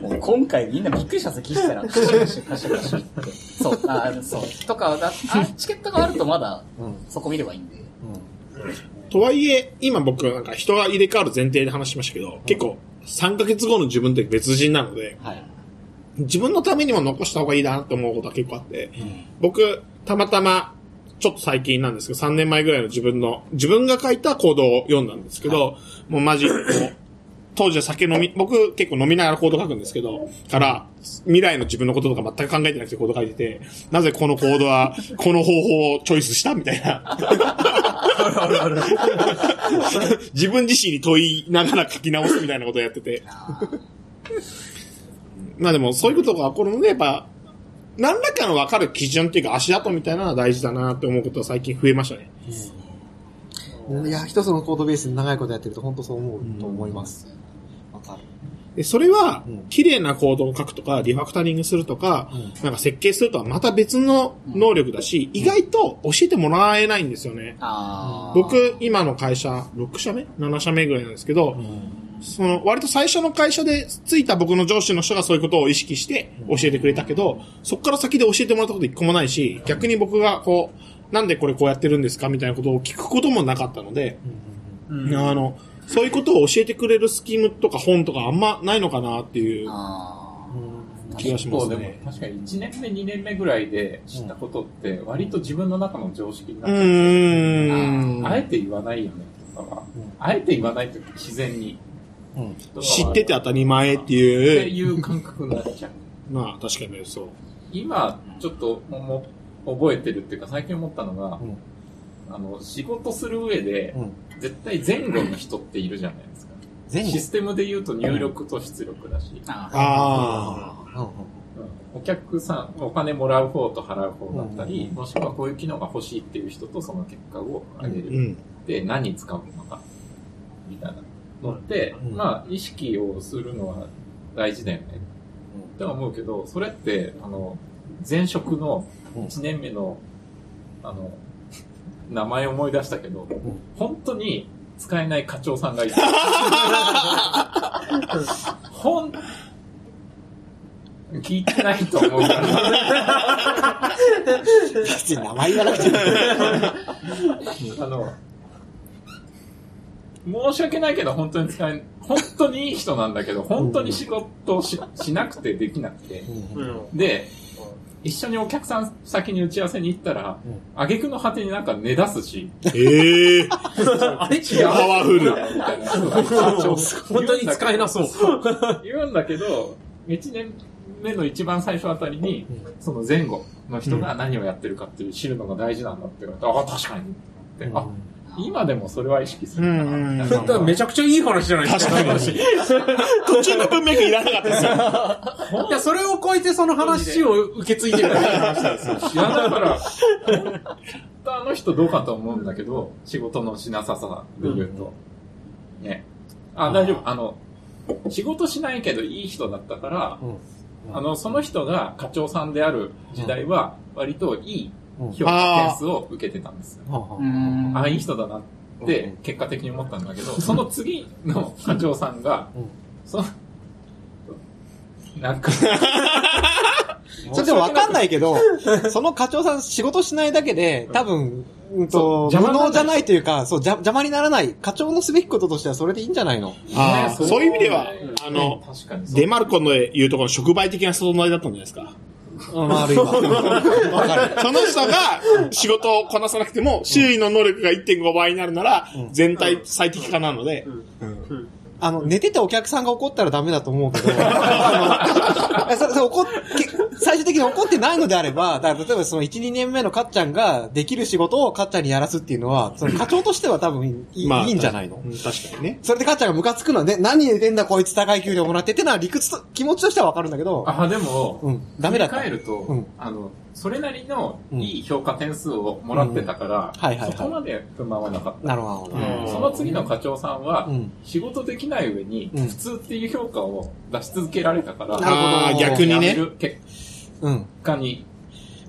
もう今回みんなびっくりしたんですよ、聞いたら。カシャカシャカシャカシャって。そう、あそう。とかだ、あチケットがあるとまだ、そこ見ればいいんで。とはいえ、今僕なんか人が入れ替わる前提で話しましたけど、結構3ヶ月後の自分って別人なので、はい。自分のためにも残した方がいいなって思うことは結構あって、僕、たまたま、ちょっと最近なんですけど、3年前ぐらいの自分の、自分が書いたコードを読んだんですけど、もうマジ、当時は酒飲み、僕結構飲みながらコード書くんですけど、から、未来の自分のこととか全く考えてなくてコード書いてて、なぜこのコードは、この方法をチョイスしたみたいな。自分自身に問いながら書き直すみたいなことをやってて。まあでも、そういうことが起こるので、やっぱ、何らかの分かる基準っていうか足跡みたいなのは大事だなって思うことは最近増えましたね。いや、一つのコードベースで長いことやってると本当そう思うと思います。わかる。で、それはうん、綺麗なコードを書くとか、リファクタリングするとか、なんか設計するとはまた別の能力だし、意外と教えてもらえないんですよね。僕、今の会社、6社目 ?7 社目ぐらいなんですけど、その、割と最初の会社でついた僕の上司の人がそういうことを意識して教えてくれたけど、そこから先で教えてもらったこと一個もないし、逆に僕がこう、なんでこれこうやってるんですかみたいなことを聞くこともなかったので、あの、そういうことを教えてくれるスキームとか本とかあんまないのかなっていうあ気がしますね。確かに1年目、2年目ぐらいで知ったことって割と自分の中の常識になうってるーん。あえて言わないよねとかは、あえて言わないと自然にうん。知ってて当たり前ってっていう、いう感覚になっちゃう。まあ確かにそう。今、ちょっともう覚えてるっていうか、最近思ったのが、うんあの、仕事する上で、うん。絶対前後の人っているじゃないですか。前後？システムで言うと入力と出力だし、あああ。うんうんお客さん、お金もらう方と払う方だったり、うんもしくはこういう機能が欲しいっていう人とその結果を上げる。うん。で、何に使うのか、みたいなのって、うんまあ、意識をするのは大事だよね。って思うけど、それって、あの、前職のうん1年目の、あの、名前思い出したけど、本当に使えない課長さんがいた。ほん、聞いてないと思うから。別に名前言わなくても。あの、申し訳ないけど本当に使え、本当にいい人なんだけど、本当に仕事をししなくてできなくて。うん。で、一緒にお客さん先に打ち合わせに行ったら、挙句の果てになんか寝出すし、ええ。あれ？違パワフル。本当に使えなそう。言うんだけど、1年目の一番最初あたりに、その前後の人が何をやってるかっていう知るのが大事なんだって言われて、ああ、確かに。って。あ、今でもそれは意識するなうんうんみたいなだからめちゃくちゃいい話じゃない？ですか。確かに。途中の文脈いらなかったですよ。いや、それを超えてその話を受け継いでるだけの話なんですよ。いや、だから、あの人どうかと思うんだけど、仕事のしなささで言うと。ね。あ、大丈夫。あの、仕事しないけどいい人だったから、あの、その人が課長さんである時代は、割といい評価点数を受けてたんですよ。うん。あ、いい人だなって、結果的に思ったんだけど、その次の課長さんが、その、なんか、それでもわかんないけど、その課長さん仕事しないだけで、多分、うんと、邪無魔じゃないというか、そう、邪邪魔にならない。課長のすべきこととしてはそれでいいんじゃないの？ああ、ねそうい。う意味では、あうん。の、デマルコの言うところの触媒的な存在だったんじゃないですか。うん、あるいは。わかる。その人が仕事をこなさなくても、周囲の能力が1.5倍になるなら、全体最適化なので、あの、寝ててお客さんが怒ったらダメだと思うけど、あの、それ それ怒最終的に怒ってないのであれば、だから例えばその1、2年目のかっちゃんができる仕事をかっちゃんにやらすっていうのは、その課長としては多分いい,、まあいいんじゃないの？うん確かにね。それでかっちゃんがムカつくのはね、何言ってんだこいつ高い給料もらってってのは理屈と、気持ちとしてはわかるんだけど、あ、でも、うんダメだった。振り返ると、うん。あの、それなりのいい評価点数をもらってたから、うんはいはいはいそこまで不満はなかった。なるほど。うんその次の課長さんは、うん仕事できない上に、うん普通っていう評価を出し続けられたから、なるほど逆にね。結うん。果に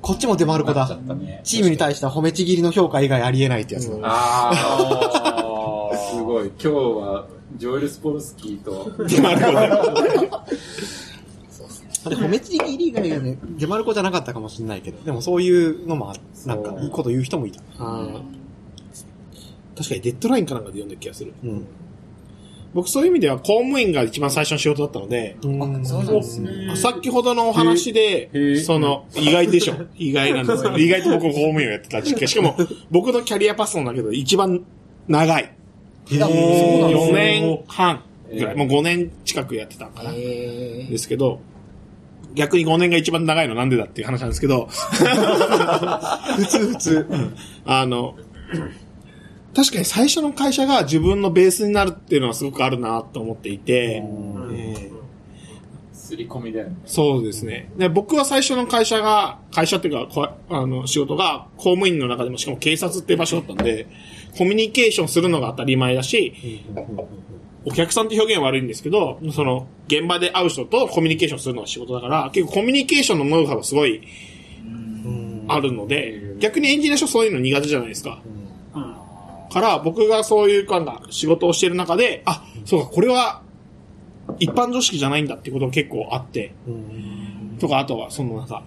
こっちも出丸子だなっちゃ。ったね。チームに対しては褒めちぎりの評価以外ありえないってやつだ。ああ、すごい。今日は、ジョエル・スポルスキーと、あれ、褒めちぎり以外がね、出丸子じゃなかったかもしれないけど、でもそういうのもなんか、いいこと言う人もいた。確かにデッドラインかなんかで読んだ気がする。うん。僕そういう意味では公務員が一番最初の仕事だったので、うん。そうなんですね。先ほどのお話で、その、意外でしょ。意外なんですけど、意外と僕公務員をやってた時期。しかも、僕のキャリアパスのだけど、一番長い。へー4年半ぐらい。もう5年近くやってたのかな。えですけど、逆に5年が一番長いのなんでだっていう話なんですけど、普通普通。あの、確かに最初の会社が自分のベースになるっていうのはすごくあるなと思っていて、えーすり込みだよね。そうですね。で僕は最初の会社が、会社っていうか、こあの、仕事が公務員の中でもしかも警察っていう場所だったんで、コミュニケーションするのが当たり前だし、お客さんって表現は悪いんですけど、その、現場で会う人とコミュニケーションするのが仕事だから、結構コミュニケーションのノウハウがすごいあるので、逆にエンジニア書そういうの苦手じゃないですか。から、僕がそういうかな仕事をしてる中で、あ、そうか、これは、一般常識じゃないんだっていうことが結構あって、とか、あとは、そのなんか、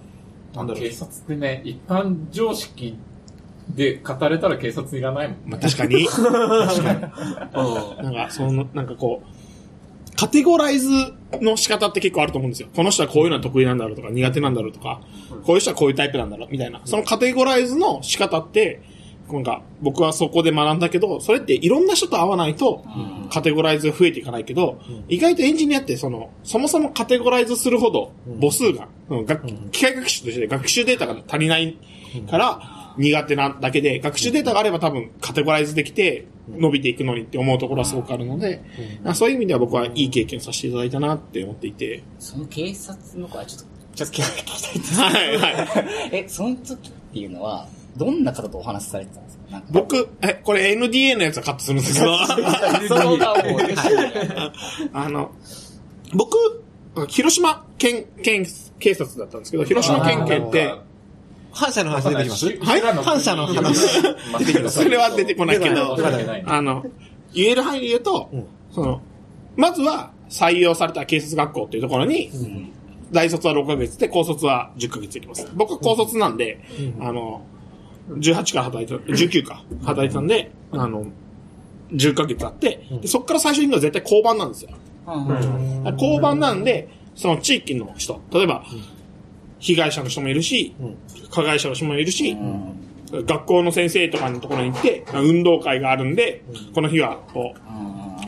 なんだろう警。察ってね、一般常識で語れたら警察いらないもん。まあ、確かに。確かに。なんか、その、なんかこう、カテゴライズの仕方って結構あると思うんですよ。この人はこういうのは得意なんだろうとか、苦手なんだろうとか、こういう人はこういうタイプなんだろうみたいな。そのカテゴライズの仕方って、なんか、僕はそこで学んだけど、それっていろんな人と会わないと、カテゴライズ増えていかないけど、意外とエンジニアってその、そもそもカテゴライズするほど母数が、うんが機械学習として学習データが足りないから苦手なだけで、学習データがあれば多分カテゴライズできて伸びていくのにって思うところはすごくあるので、そういう意味では僕はいい経験させていただいたなって思っていて、その警察の子はちょっと、ちょっと聞きたいです。はいはい。え、その時っていうのは、どんな方とお話しされてたんですか？僕、え、これ NDA のやつはカットするんですけど、その顔をねあの、僕、広島県、県警察だったんですけど、広島県警って、反射の話出てきます？はい。反射の話。出てきますそれは出てこないけど。あの、言える範囲で言うと、その、まずは採用された警察学校っていうところに、大卒は6ヶ月で、高卒は10ヶ月いきます。僕は高卒なんで、あの、18から働いてた、19か、働いてたんで、あの、10ヶ月あって、でそっから最初に行くのは絶対交番なんですよ。交番なんで、その地域の人、例えば、被害者の人もいるし、加害者の人もいるし、学校の先生とかのところに行って、運動会があるんで、この日は、こう、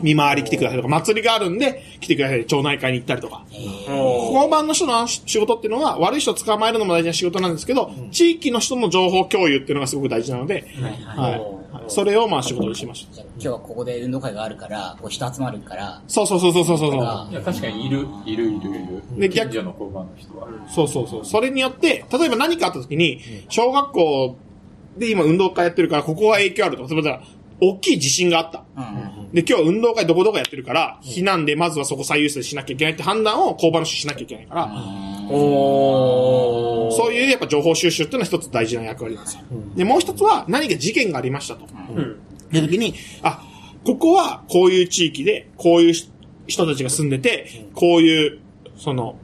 見回り来てくださいとか、祭りがあるんで、来てください、町内会に行ったりとか。交番の人の仕事っていうのは、悪い人を捕まえるのも大事な仕事なんですけど、地域の人の情報共有っていうのがすごく大事なので、はい。それをまあ仕事にしました。今日はここで運動会があるから、こう人集まるから、そうそうそうそうそうそう。あいや、確かにいる、いる、いる、いでる。近所の交番の人は。そうそうそう。それによって、例えば何かあった時に、小学校で今運動会やってるから、ここは影響あるとか、例えば、大きい地震があった。うんで、今日は運動会どこどこやってるから、避難でまずはそこ最優先しなきゃいけないって判断を交番の人しなきゃいけないから、おー。そういうやっぱ情報収集っていうのは一つ大事な役割なんですよ。で、もう一つは何か事件がありましたと。うん。で、時に、あ、ここはこういう地域で、こういう人たちが住んでて、こういう、その、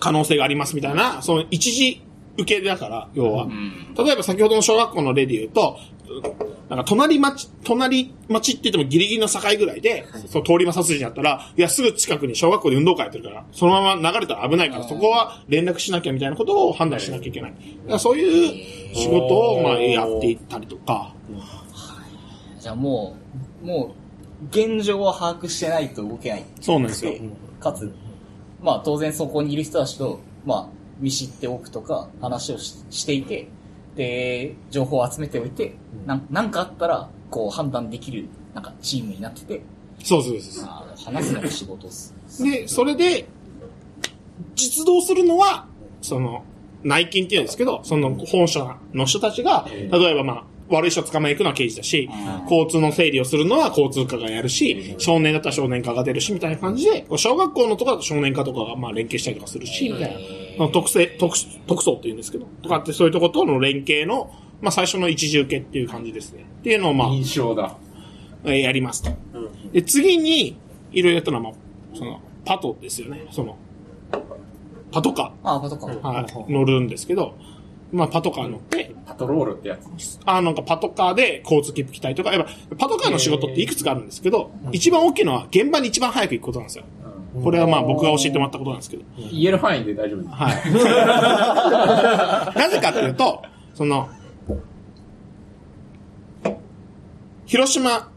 可能性がありますみたいな、その一時受けだから、要は。例えば先ほどの小学校の例で言うと、なんか隣町、隣町って言ってもギリギリの境ぐらいで、その通り魔殺人やったら、いや、すぐ近くに小学校で運動会やってるから、そのまま流れたら危ないから、そこは連絡しなきゃみたいなことを判断しなきゃいけない。だからそういう仕事を、まあ、やっていったりとか、じゃあもう、もう、現状を把握してないと動けない。そうなんですよ。かつ、まあ当然そこにいる人たちと、まあ見知っておくとか話をししていて、で、情報を集めておいて、なんなんかあったら、こう判断できる、なんかチームになってて、そうそうそう。話すのが仕事です。で、それで、実動するのは、その、内勤って言うんですけど、その本社の人たちが、例えばまあ、悪い人を捕まえに行くのは刑事だし、交通の整理をするのは交通課がやるし、少年だったら少年課が出るし、みたいな感じで、小学校のとかだと少年課とかがまあ連携したりとかするし、みたいな。特性、特、特捜って言うんですけど、とかってそういうとことの連携の、まあ最初の一時受けっていう感じですね。っていうのをまあ、印象だ。えーやりますと。で、次に、いろいろやったのは、まあ、その、パトですよね。その、パトカああ、ことか。ー、はい、乗るんですけど、まあ、パトカー乗って、パトロールってやつ。あなんかパトカーで交通切符来たりとか、やっぱ、パトカーの仕事っていくつかあるんですけど、一番大きいのは現場に一番早く行くことなんですよ。これはまあ僕が教えてもらったことなんですけど。言える範囲で大丈夫です。はい。なぜかっていうと、その、広島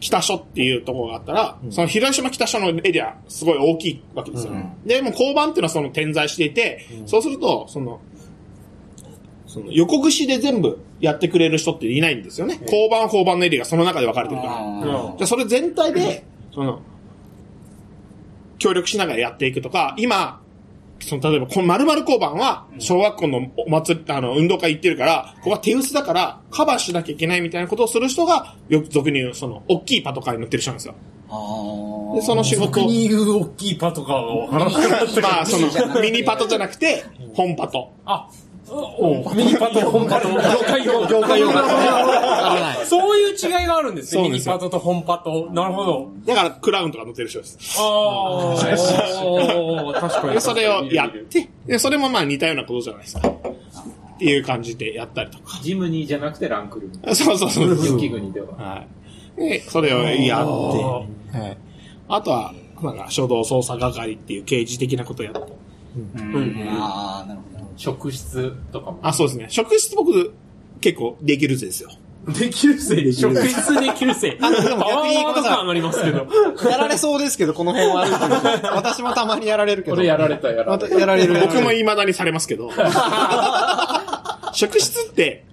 北署っていうところがあったら、その広島北署のエリア、すごい大きいわけですよ。で、もう交番っていうのはその点在していて、そうすると、その、その横串で全部やってくれる人っていないんですよね。交番、交番のエリアがその中で分かれてるから。あじゃあそれ全体で、その、協力しながらやっていくとか、今、その、例えば、この〇〇交番は、小学校のお祭り、あの、運動会行ってるから、ここは手薄だから、カバーしなきゃいけないみたいなことをする人が、よく俗に言う、その、大きいパトカーに乗ってる人なんですよ。あで、その仕事僕に言う大きいパトカーがわからなくなったまあ、その、ミニパトじゃなくて、本パト。あ、おミニパト、本パト、業界用語。業界用。そういう違いがあるんですね。ミニそうですよパトと本パト。なるほど。だから、クラウンとか乗ってる人です。ああ、確かで、に。それをやって、で、それもまあ似たようなことじゃないですか。っていう感じでやったりとか。ジムニーじゃなくてランクルーム。そうそうそう。雪国では。はい。で、それをやって、はい。あとは、なんか、初動捜査係っていう刑事的なことをやって。うん。ああ、なるほど。職質とかも。あ、そうですね。職質僕、結構できるぜですよ。できるせい、職質できるせい。あのでも逆にーワード感上がりますけど。やられそうですけど、この辺は。私もたまにやられるけど。俺やられた、やらまたれた。やられる。僕も未だにされますけど。職質って、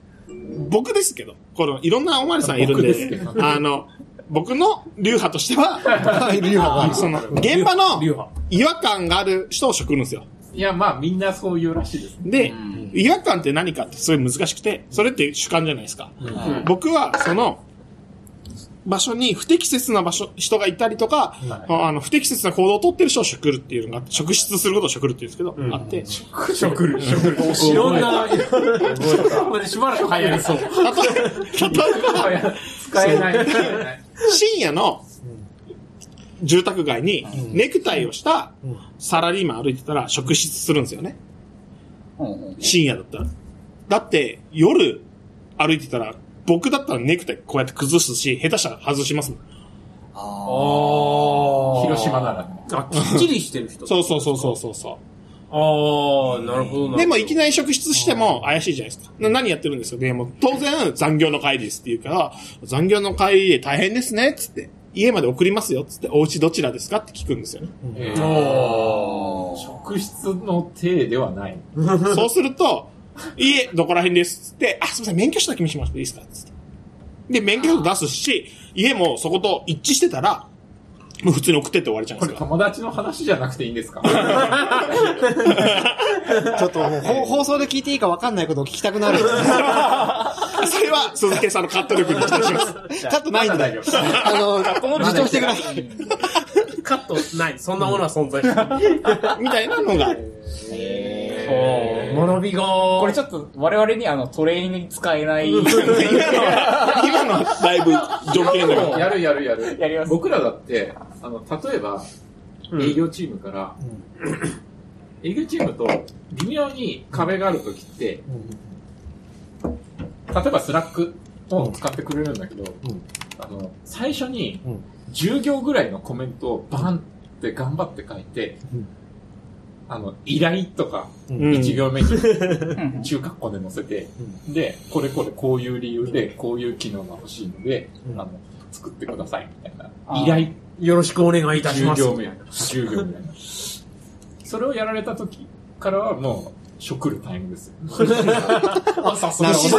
僕ですけど、この、いろんなおまわりさんいるんで、あの、僕の流派としては。その、現場の流派違和感がある人を職るんですよ。いや、まあみんなそういうらしいです。ね。でん、違和感って何かってすごい難しくて、それって主観じゃないですか。僕は、その、場所に不適切な場所、人がいたりとか、あの、不適切な行動をとってる人を職るっていうのが、職質することを職るっていうんですけど、あって、職る、職る。いろんな、これ しばらく流行りそう。例えば、使えない。深夜の住宅街にネクタイをしたサラリーマン歩いてたら職質するんですよね。深夜だったら。だって、夜歩いてたら、僕だったらネクタイこうやって崩すし、下手したら外しますもん。あ広島ならね。あ、きっちりしてる人。そうそうそうそうそうそああ、なるほど。でもいきなり職質しても怪しいじゃないですか。な何やってるんですよね。もう当然残業の帰りですって言うから、残業の帰りで大変ですね、つって。家まで送りますよ、つって。お家どちらですかって聞くんですよね。えおー職質の体ではない。そうすると、家どこら辺ですつって、あ、すみません、免許証だけ見せてもらっていいですか？つって。で、免許証出すし、家もそこと一致してたら、もう普通に送ってって終わりじゃないですか。友達の話じゃなくていいんですか？ちょっともうほ放送で聞いていいか分かんないことを聞きたくなる。それは、鈴木さんのカット力に期待します。カットないんだよ。あの、自重してください。カットない。そんなものは存在しない。みたいなのが、へ学びが、ー。これちょっと我々にあのトレーニングに使えない。今のは、今のはだいぶ条件だから。やるやるやる。やります。僕らだって、あの、例えば、営業チームから、営業チームと微妙に壁があるときって、例えばスラックを使ってくれるんだけど、あの、最初にうん。10行ぐらいのコメントをバンって頑張って書いて、うんあの、依頼とか、うん1行目にうん中括弧で載せて、で、これこれこういう理由で、こういう機能が欲しいので、うんあの、作ってください、みたいな。依頼よろしくお願いいたしま10す。行目、10行みたいな。それをやられた時からはもう、食るタイムですよ。あ、さすそう、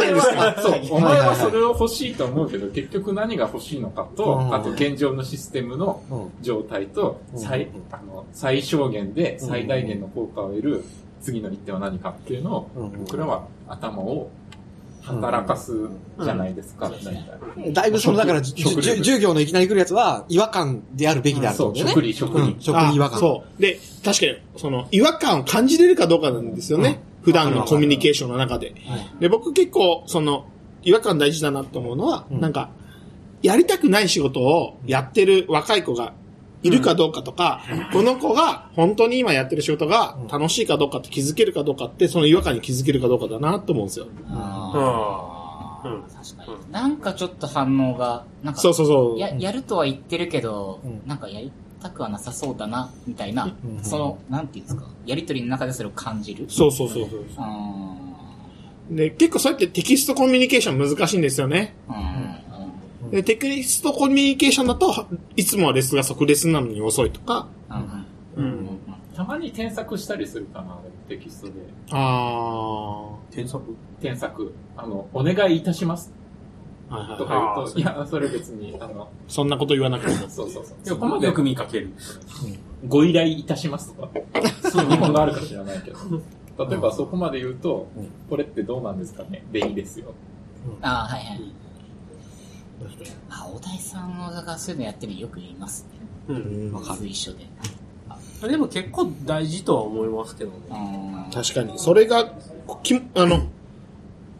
お前はそれを欲しいと思うけど、結局何が欲しいのかと、うん。あと現状のシステムのうん。状態と、うん。最、あの、最小限で最大限の効果を得る次の一手は何かっていうのを、うん。僕らは頭を働かすじゃないですか、だいぶその、だから、じゅ食じゅ従業のいきなり来るやつは、違和感であるべきであるとね。食理、食理う違和あ感。そう。で、確かに、その、違和感を感じれるかどうかなんですよね。普段のコミュニケーションの中で。はいで、僕結構、その、違和感大事だなと思うのは、うんなんか、やりたくない仕事をやってる若い子がいるかどうかとか、この子が本当に今やってる仕事が楽しいかどうかって気づけるかどうかって、その違和感に気づけるかどうかだなと思うんですよ。あーうん確かに。なんかちょっと反応が、なんか、そうそうそう。や、やるとは言ってるけど、うんなんかやりたくはなさそうだな、みたいな、うんその、なんていうんですか、やりとりの中でそれを感じる。そうそうそうそう。あで、結構そうやってテキストコミュニケーション難しいんですよね。ーうんで、テキストコミュニケーションだと、いつもはレスが即レスなのに遅いとか、うんうんうん。たまに添削したりするかな、テキストで。あ添削？添削。あの、お願いいたしますいはいとはいか言うと、いや、それ別に、あの、そんなこと言わなくても。そうそうそう。そこまでよく見かける。ご依頼いたしますとか、そういう日本語あるか知らないけど。例えばそこまで言うとうん、これってどうなんですかねでいいですよ。ああ、はいはい。あ、小田井さんがそういうのやってるのよく言いますね。うん。わ僕一緒で。でも結構大事とは思いますけどね。うん確かに。それが、きあの、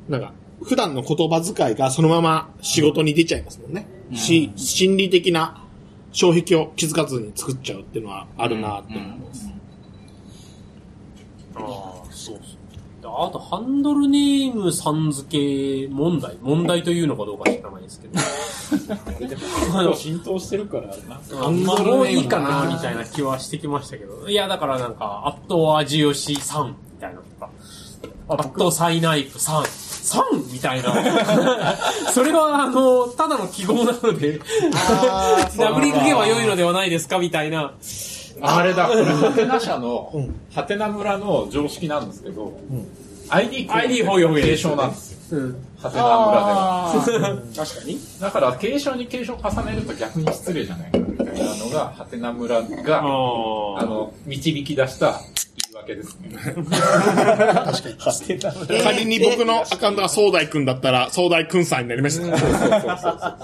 なんか、普段の言葉遣いがそのまま仕事に出ちゃいますもんね。うんし、心理的な障壁を気づかずに作っちゃうっていうのはあるなって思います。ああ、そうそう。あと、ハンドルネームさん付け問題。問題というのかどうか知らないですけど。あの浸透してるから、なんかまあ、もういいかな、みたいな気はしてきましたけど。いや、だからなんか、アット味吉さん、みたいなとか。アットサイナイプさん、さんみたいな。それは、あの、ただの記号なので、殴りかけば良いのではないですかみたいな。あれだ、これ、ハテナ社の、ハテナ村の常識なんですけど、ID ID ほいほい継承なんですよ。うん。ハテナ村では。確かに。だから、継承に継承重ねると逆に失礼じゃないかみたいなのが、ハテナ村が、ああの、導き出した言い訳ですね。仮に僕のアカウントが総大くんだったら、総大くんさんになりました。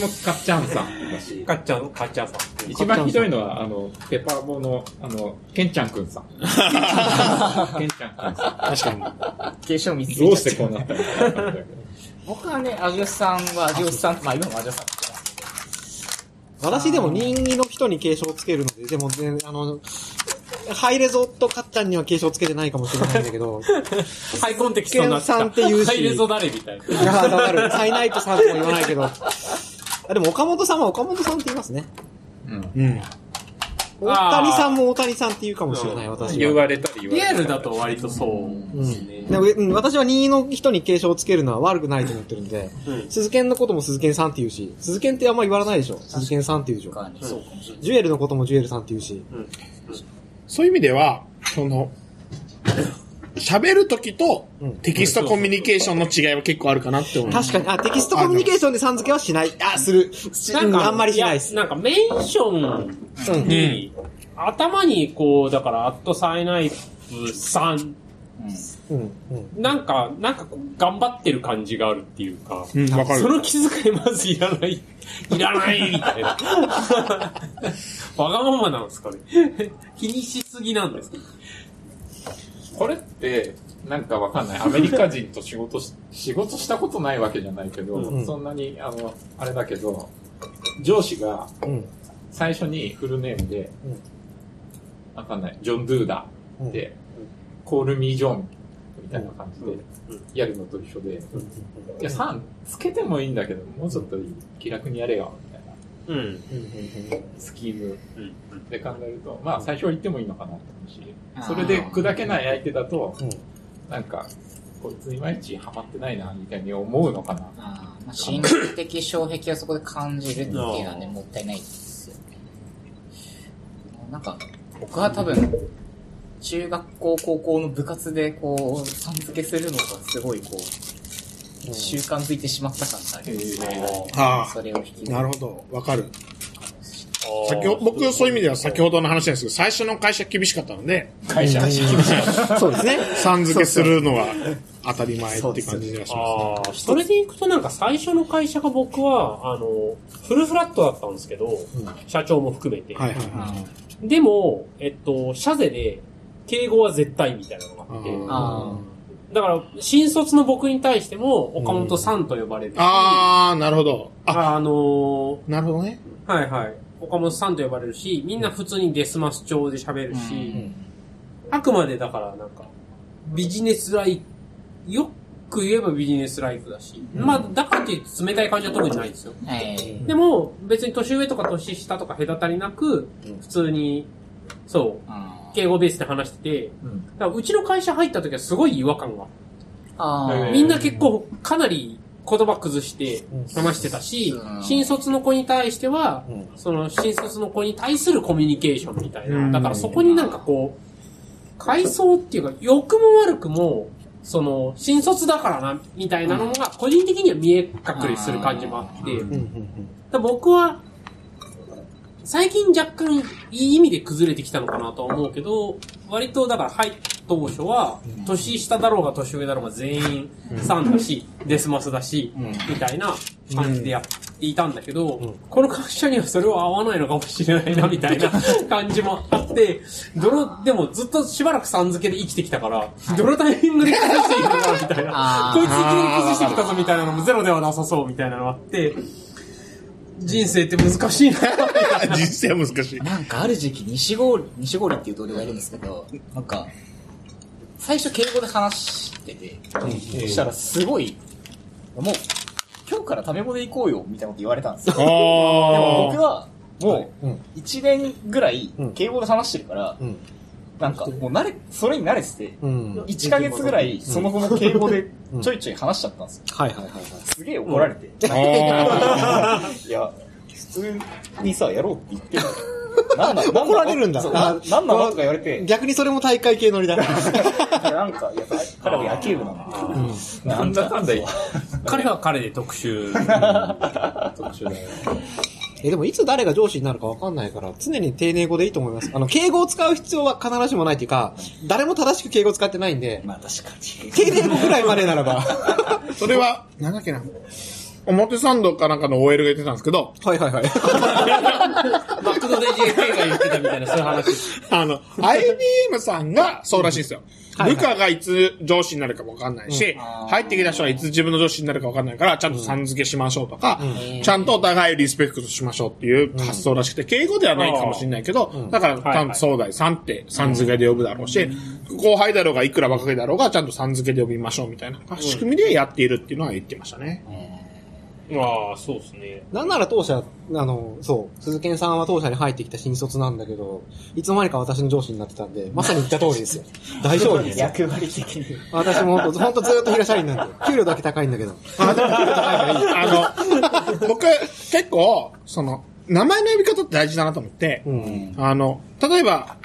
もう、かっちゃんさんだしかっちゃん、かっちゃんさん。一番ひどいのは、あの、ペパーボの、あの、ケンちゃんくんさん。ケンちゃんくんさ確かに。継承見つん。どうしてこうなったの？僕はね、アジオスさんは、アジオスさん、まあ今もアジオスさんって言ってます私でも任意の人に継承をつけるので、でもね、あの、ハイレゾとカッちゃんには継承つけてないかもしれないんだけど、ハイコンテキストになっさんって言うしハイレゾ誰みたいな。いや、わかる。サイナイトさんとも言わないけど。あでも岡本さんは岡本さんって言いますね。うん。大谷さんも大谷さんって言うかもしれない、私は。言われたり言われたアルだと割とそうですね。でもうん私は任意の人に継承をつけるのは悪くないと思ってるんで、うん鈴剣のことも鈴剣さんって言うし、鈴剣ってあんま言わないでしょ。鈴剣さんって言うでしょ。そうかもしれない。ジュエルのこともジュエルさんって言うし。そういう意味では、その、喋るときとうんテキストコミュニケーションの違いは結構あるかなって思う。確かに、あ、テキストコミュニケーションでさん付けはしない。あ、する。うんあんまりしないですや。なんかメンションに、頭にこう、だから、アットサイナイブさん、うん、うん。なんか、なんか頑張ってる感じがあるっていうか、うん、わかる。その気遣いまずいらない、いらないみたいな。わがままなんですかね。気にしすぎなんですかこれって、なんかわかんない。アメリカ人と仕事し、仕事したことないわけじゃないけど、うん。そんなに、あの、あれだけど、上司がうん。最初にフルネームで、わかんない、ジョン・ドゥーダーで、コール・ミー・ジョンみたいな感じでやるのと一緒で、いや、さんつけてもいいんだけど、もうちょっといい。気楽にやれよ、みたいな。うん。スキームうん。で考えると、まあ最初は言ってもいいのかなと思うしそれで砕けない相手だとうん、なんか、こいついまいちハマってないな、みたいに思うのかな。あーまあ、心理的障壁をそこで感じるっていうのはね、もったいないですよね。なんか、僕は多分、中学校、高校の部活でこう、さん付けするのがすごいこう、習慣づいてしまった感がありますね。あそれを引きあ、なるほど。わかる。先ほど、僕そういう意味では先ほどの話なんですけど、最初の会社厳しかったので、会社厳しい。そうですね。さん付けするのは当たり前って感じがしますね。ああ、それでいくとなんか最初の会社が僕は、あの、フルフラットだったんですけど、社長も含めて。はいはいはでも、えっと、社税で、敬語は絶対みたいなのがあって、あだから、新卒の僕に対しても、岡本さんと呼ばれるし、あー、なるほど。あ、あのなるほどね。ーはいはい。岡本さんと呼ばれるし、みんな普通にデスマス調で喋るし、あくまでだからなんか、ビジネスライク、よく言えばビジネスライクだし、まあ、だからって言って冷たい感じは特にないんですよ。でも、別に年上とか年下とか隔たりなく、普通に、そう、あ敬語ベースで話してて、だからうちの会社入った時はすごい違和感が。みんな結構かなり言葉崩して話してたしうん、新卒の子に対しては、その新卒の子に対するコミュニケーションみたいな。だからそこになんかこう、階層っていうか、良くも悪くも、その、新卒だからな、みたいなのが、個人的には見え隠れする感じもあって、僕は、最近若干いい意味で崩れてきたのかなとは思うけど、割とだから入った当初は、年下だろうが年上だろうが全員さんだし、デスマスだし、みたいな感じでやっていたんだけど、この会社にはそれは合わないのかもしれないな、みたいな 感じもあって、どの、でもずっとしばらくさん付けで生きてきたから、どのタイミングで崩していいのかな、みたいな。こいついきなり崩してきたぞ、みたいなのもゼロではなさそう、みたいなのがあって、人生って難しいな、みたいな。実際は難しい。なんかある時期、西郡、西郡っていう同僚がいるんですけど、なんか、最初敬語で話してて、そしたらすごい、もう、今日から食べ物行こうよ、みたいなこと言われたんですよ。でもあ僕は、もうんう、1年ぐらいうん、敬語で話してるから、うんなんか、もう慣れ、それに慣れてて、うん。1ヶ月ぐらい、その後も敬語でちょいちょい話しちゃったんですよ。はいはいはいはい。すげえ怒られて。あいや、普通にさ、やろうって言ってる なんなの怒られるんだななんなのとか言われて、逆にそれも大会系乗りだ。なんか、いや、彼は野球部なんで。なんだかんだ彼は彼で特殊。特殊だよ。え、でもいつ誰が上司になるかわかんないから、常に丁寧語でいいと思います。あの、敬語を使う必要は必ずしもないっていうか、誰も正しく敬語使ってないんで、まあ確かに。丁寧語ぐらいまでならば。それは、なんだっけな。表参道かなんかの OL が言ってたんですけど、いはいはい。マクドで JK が言ってたみたいな、そういう話。あの、IBM さんがそうらしいんですよ。はいはい部下がいつ上司になるかもわかんないし、入ってきた人はいつ自分の上司になるかわかんないから、ちゃんとさん付けしましょうとか、ちゃんとお互いリスペクトしましょうっていう発想らしくて、敬語ではないかもしれないけど、だから、総大さんってさん付けで呼ぶだろうし、後輩だろうがいくら若いだろうが、ちゃんとさん付けで呼びましょうみたいな仕組みでやっているっていうのは言ってましたね。ああ、そうですね。なんなら当社、あの、そう、鈴賢さんは当社に入ってきた新卒なんだけど、いつの間にか私の上司になってたんで、まさに言った通りですよ。大丈夫ですよ。役割的に。私もほんと、ほんとずっと平社員なんで、給料だけ高いんだけど。あ、でも給料高いからいい。あの、僕、結構、その、名前の呼び方って大事だなと思って、うん。あの、例えば、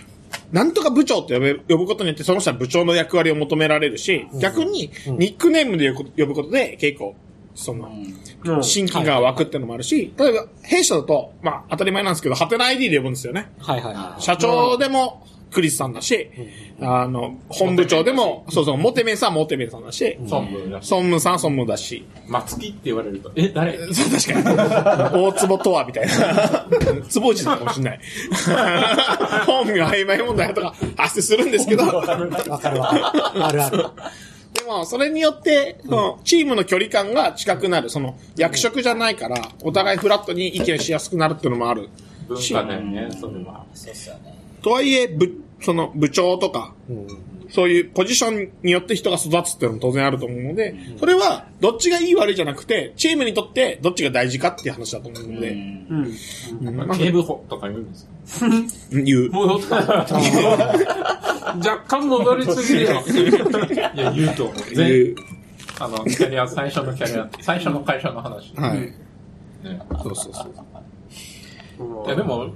なんとか部長って呼べ呼ぶことによって、その人は部長の役割を求められるし、逆に、ニックネームで呼ぶことで、結構、その、親近感が湧くってのもあるし、例えば、弊社だと、まあ、当たり前なんですけど、ハテナ ID で呼ぶんですよね。はいはいは社長でも、クリスさんだし、あの、本部長でも、そうそう、モテメンさんはモテメンさんだし、孫文だし。孫務さんは孫務だし、松木って言われると、え、誰？そう、確かに。大坪とは、みたいな。坪内だかもしれない。本名曖昧問題とか発生するんですけど、い。わかるわかる。あるある。でも、それによって、その、チームの距離感が近くなる。その、役職じゃないから、お互いフラットに意見しやすくなるっていうのもある。文化だよね、それは。そうっすよね。とはいえ、部、その、部長とか、うん。そういうポジションによって人が育つっていうのも当然あると思うので、それは、どっちがいい悪いじゃなくて、チームにとってどっちが大事かっていう話だと思うので、うん。うんまあ警部補とか言うんですか？言う。戻った。若干戻りすぎるよ。いや、言うと思う。言全う。あの、キャリア、最初のキャリア、最初の会社の話。はい。ねそうそうそう。いや、でも、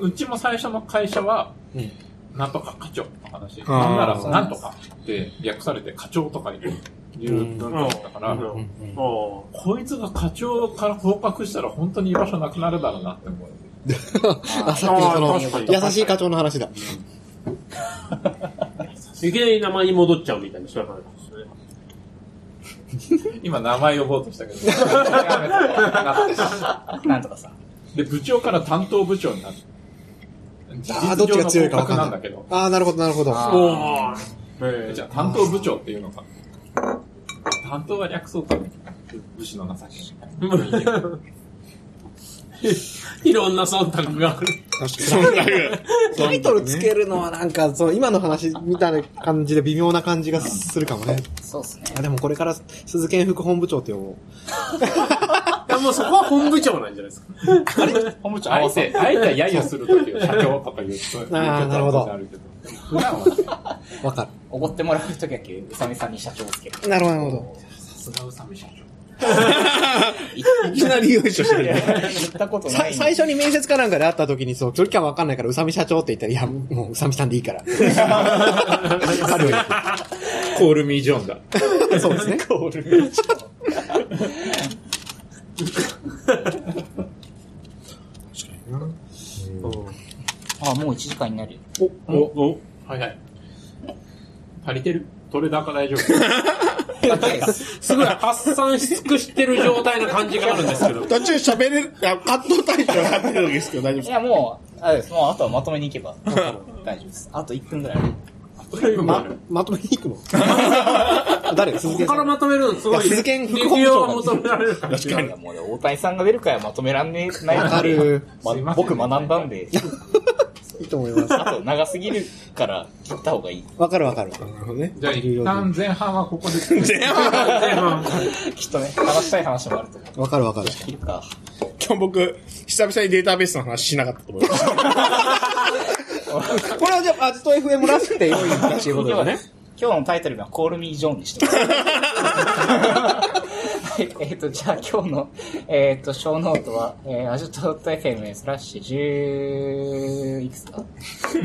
うちも最初の会社は、うんなんとか課長の話。ーなんなら、なんとかって略されて課長とかいう文化だったから、うんこいつが課長から降格したら本当に居場所なくなるだろうなって思う。あ、さっきのその、優しい課長の話だ。いきなり名前に戻っちゃうみたいな、そういう話ですね。今名前呼ぼうとしたけど。なんとかさ。で、部長から担当部長になる。ああ、どっちが強いか分かんななんだけど。。いああ、なるほどなるほど。おー。えじゃあ担当部長っていうのか。担当は略そうか。武士の情け。いろんな忖度がある。そんなタイトルつけるのはなんか、そう、今の話みたいな感じで微妙な感じがするかもね。そうっすね。あ、でもこれから鈴研副本部長って呼ぼう。いや、もうそこは本部長なんじゃないですか。本部長あえて、あえて揶揄するときは社長とか言うなるほどあるけど。普段はね、わかおごってもらうときだけ、うさみさんに社長をつける。る。なるほど、なるほさすが宇佐美社長。いきなり優勝してる。言ったことど。ない。さ最初に面接かなんかで会った時にそう、距離感わかんないから、宇佐美社長って言ったら、いや、もう宇佐美さんでいいから。あるよコールミージョンだ。そうですね。コール あ、もう1時間になるよ。お、お、はいはい。足りてる？取れ高大丈夫 すごい発散し尽くしてる状態な感じがあるんですけど。途中喋れる、あカットタイトルがってる時ですけど大丈夫ですか？いや、もう、あれです。もう、あとはまとめに行けば、大丈夫です。あと1分ぐらいある。ま、まとめに行くの？誰鈴研さん？ここからまとめるのすごい。いや鈴研副レ本部長ビューを求められるから。いや、もうね、大谷さんが出るからまとめらんねえないわかる。ま僕学んだんで、いいと思います。あと長すぎるから切った方がいい。わかるわかる。なるほどね。じゃあ一旦前半はここで。前半きっとね、話したい話もあると思う。わかるわかる。切るか。今日僕、久々にデータベースの話しなかったと思います。これはじゃあ、アジト FM らしくて良いっていうことだね。今日のタイトルが Call Me John にしてます。はい、えっ、と、じゃあ今日の、えっ、と、ショーノートは、えー、アジト .fm スラッシュ10、いくつかい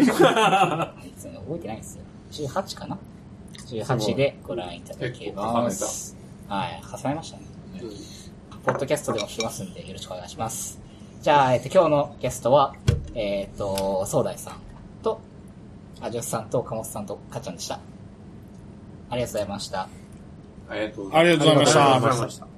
つ覚えてないんですよ。18かな ?18 でご覧いただけます。はい、重ねましたね。ポッドキャストでもしてますんで、よろしくお願いします。じゃあ、えっ、と、今日のゲストは、えっ、と、そーだいさんと、アジョスさんと、カモスさんと、かっちゃんでした。ありがとうございました。ありがとうございましたありがとうございました。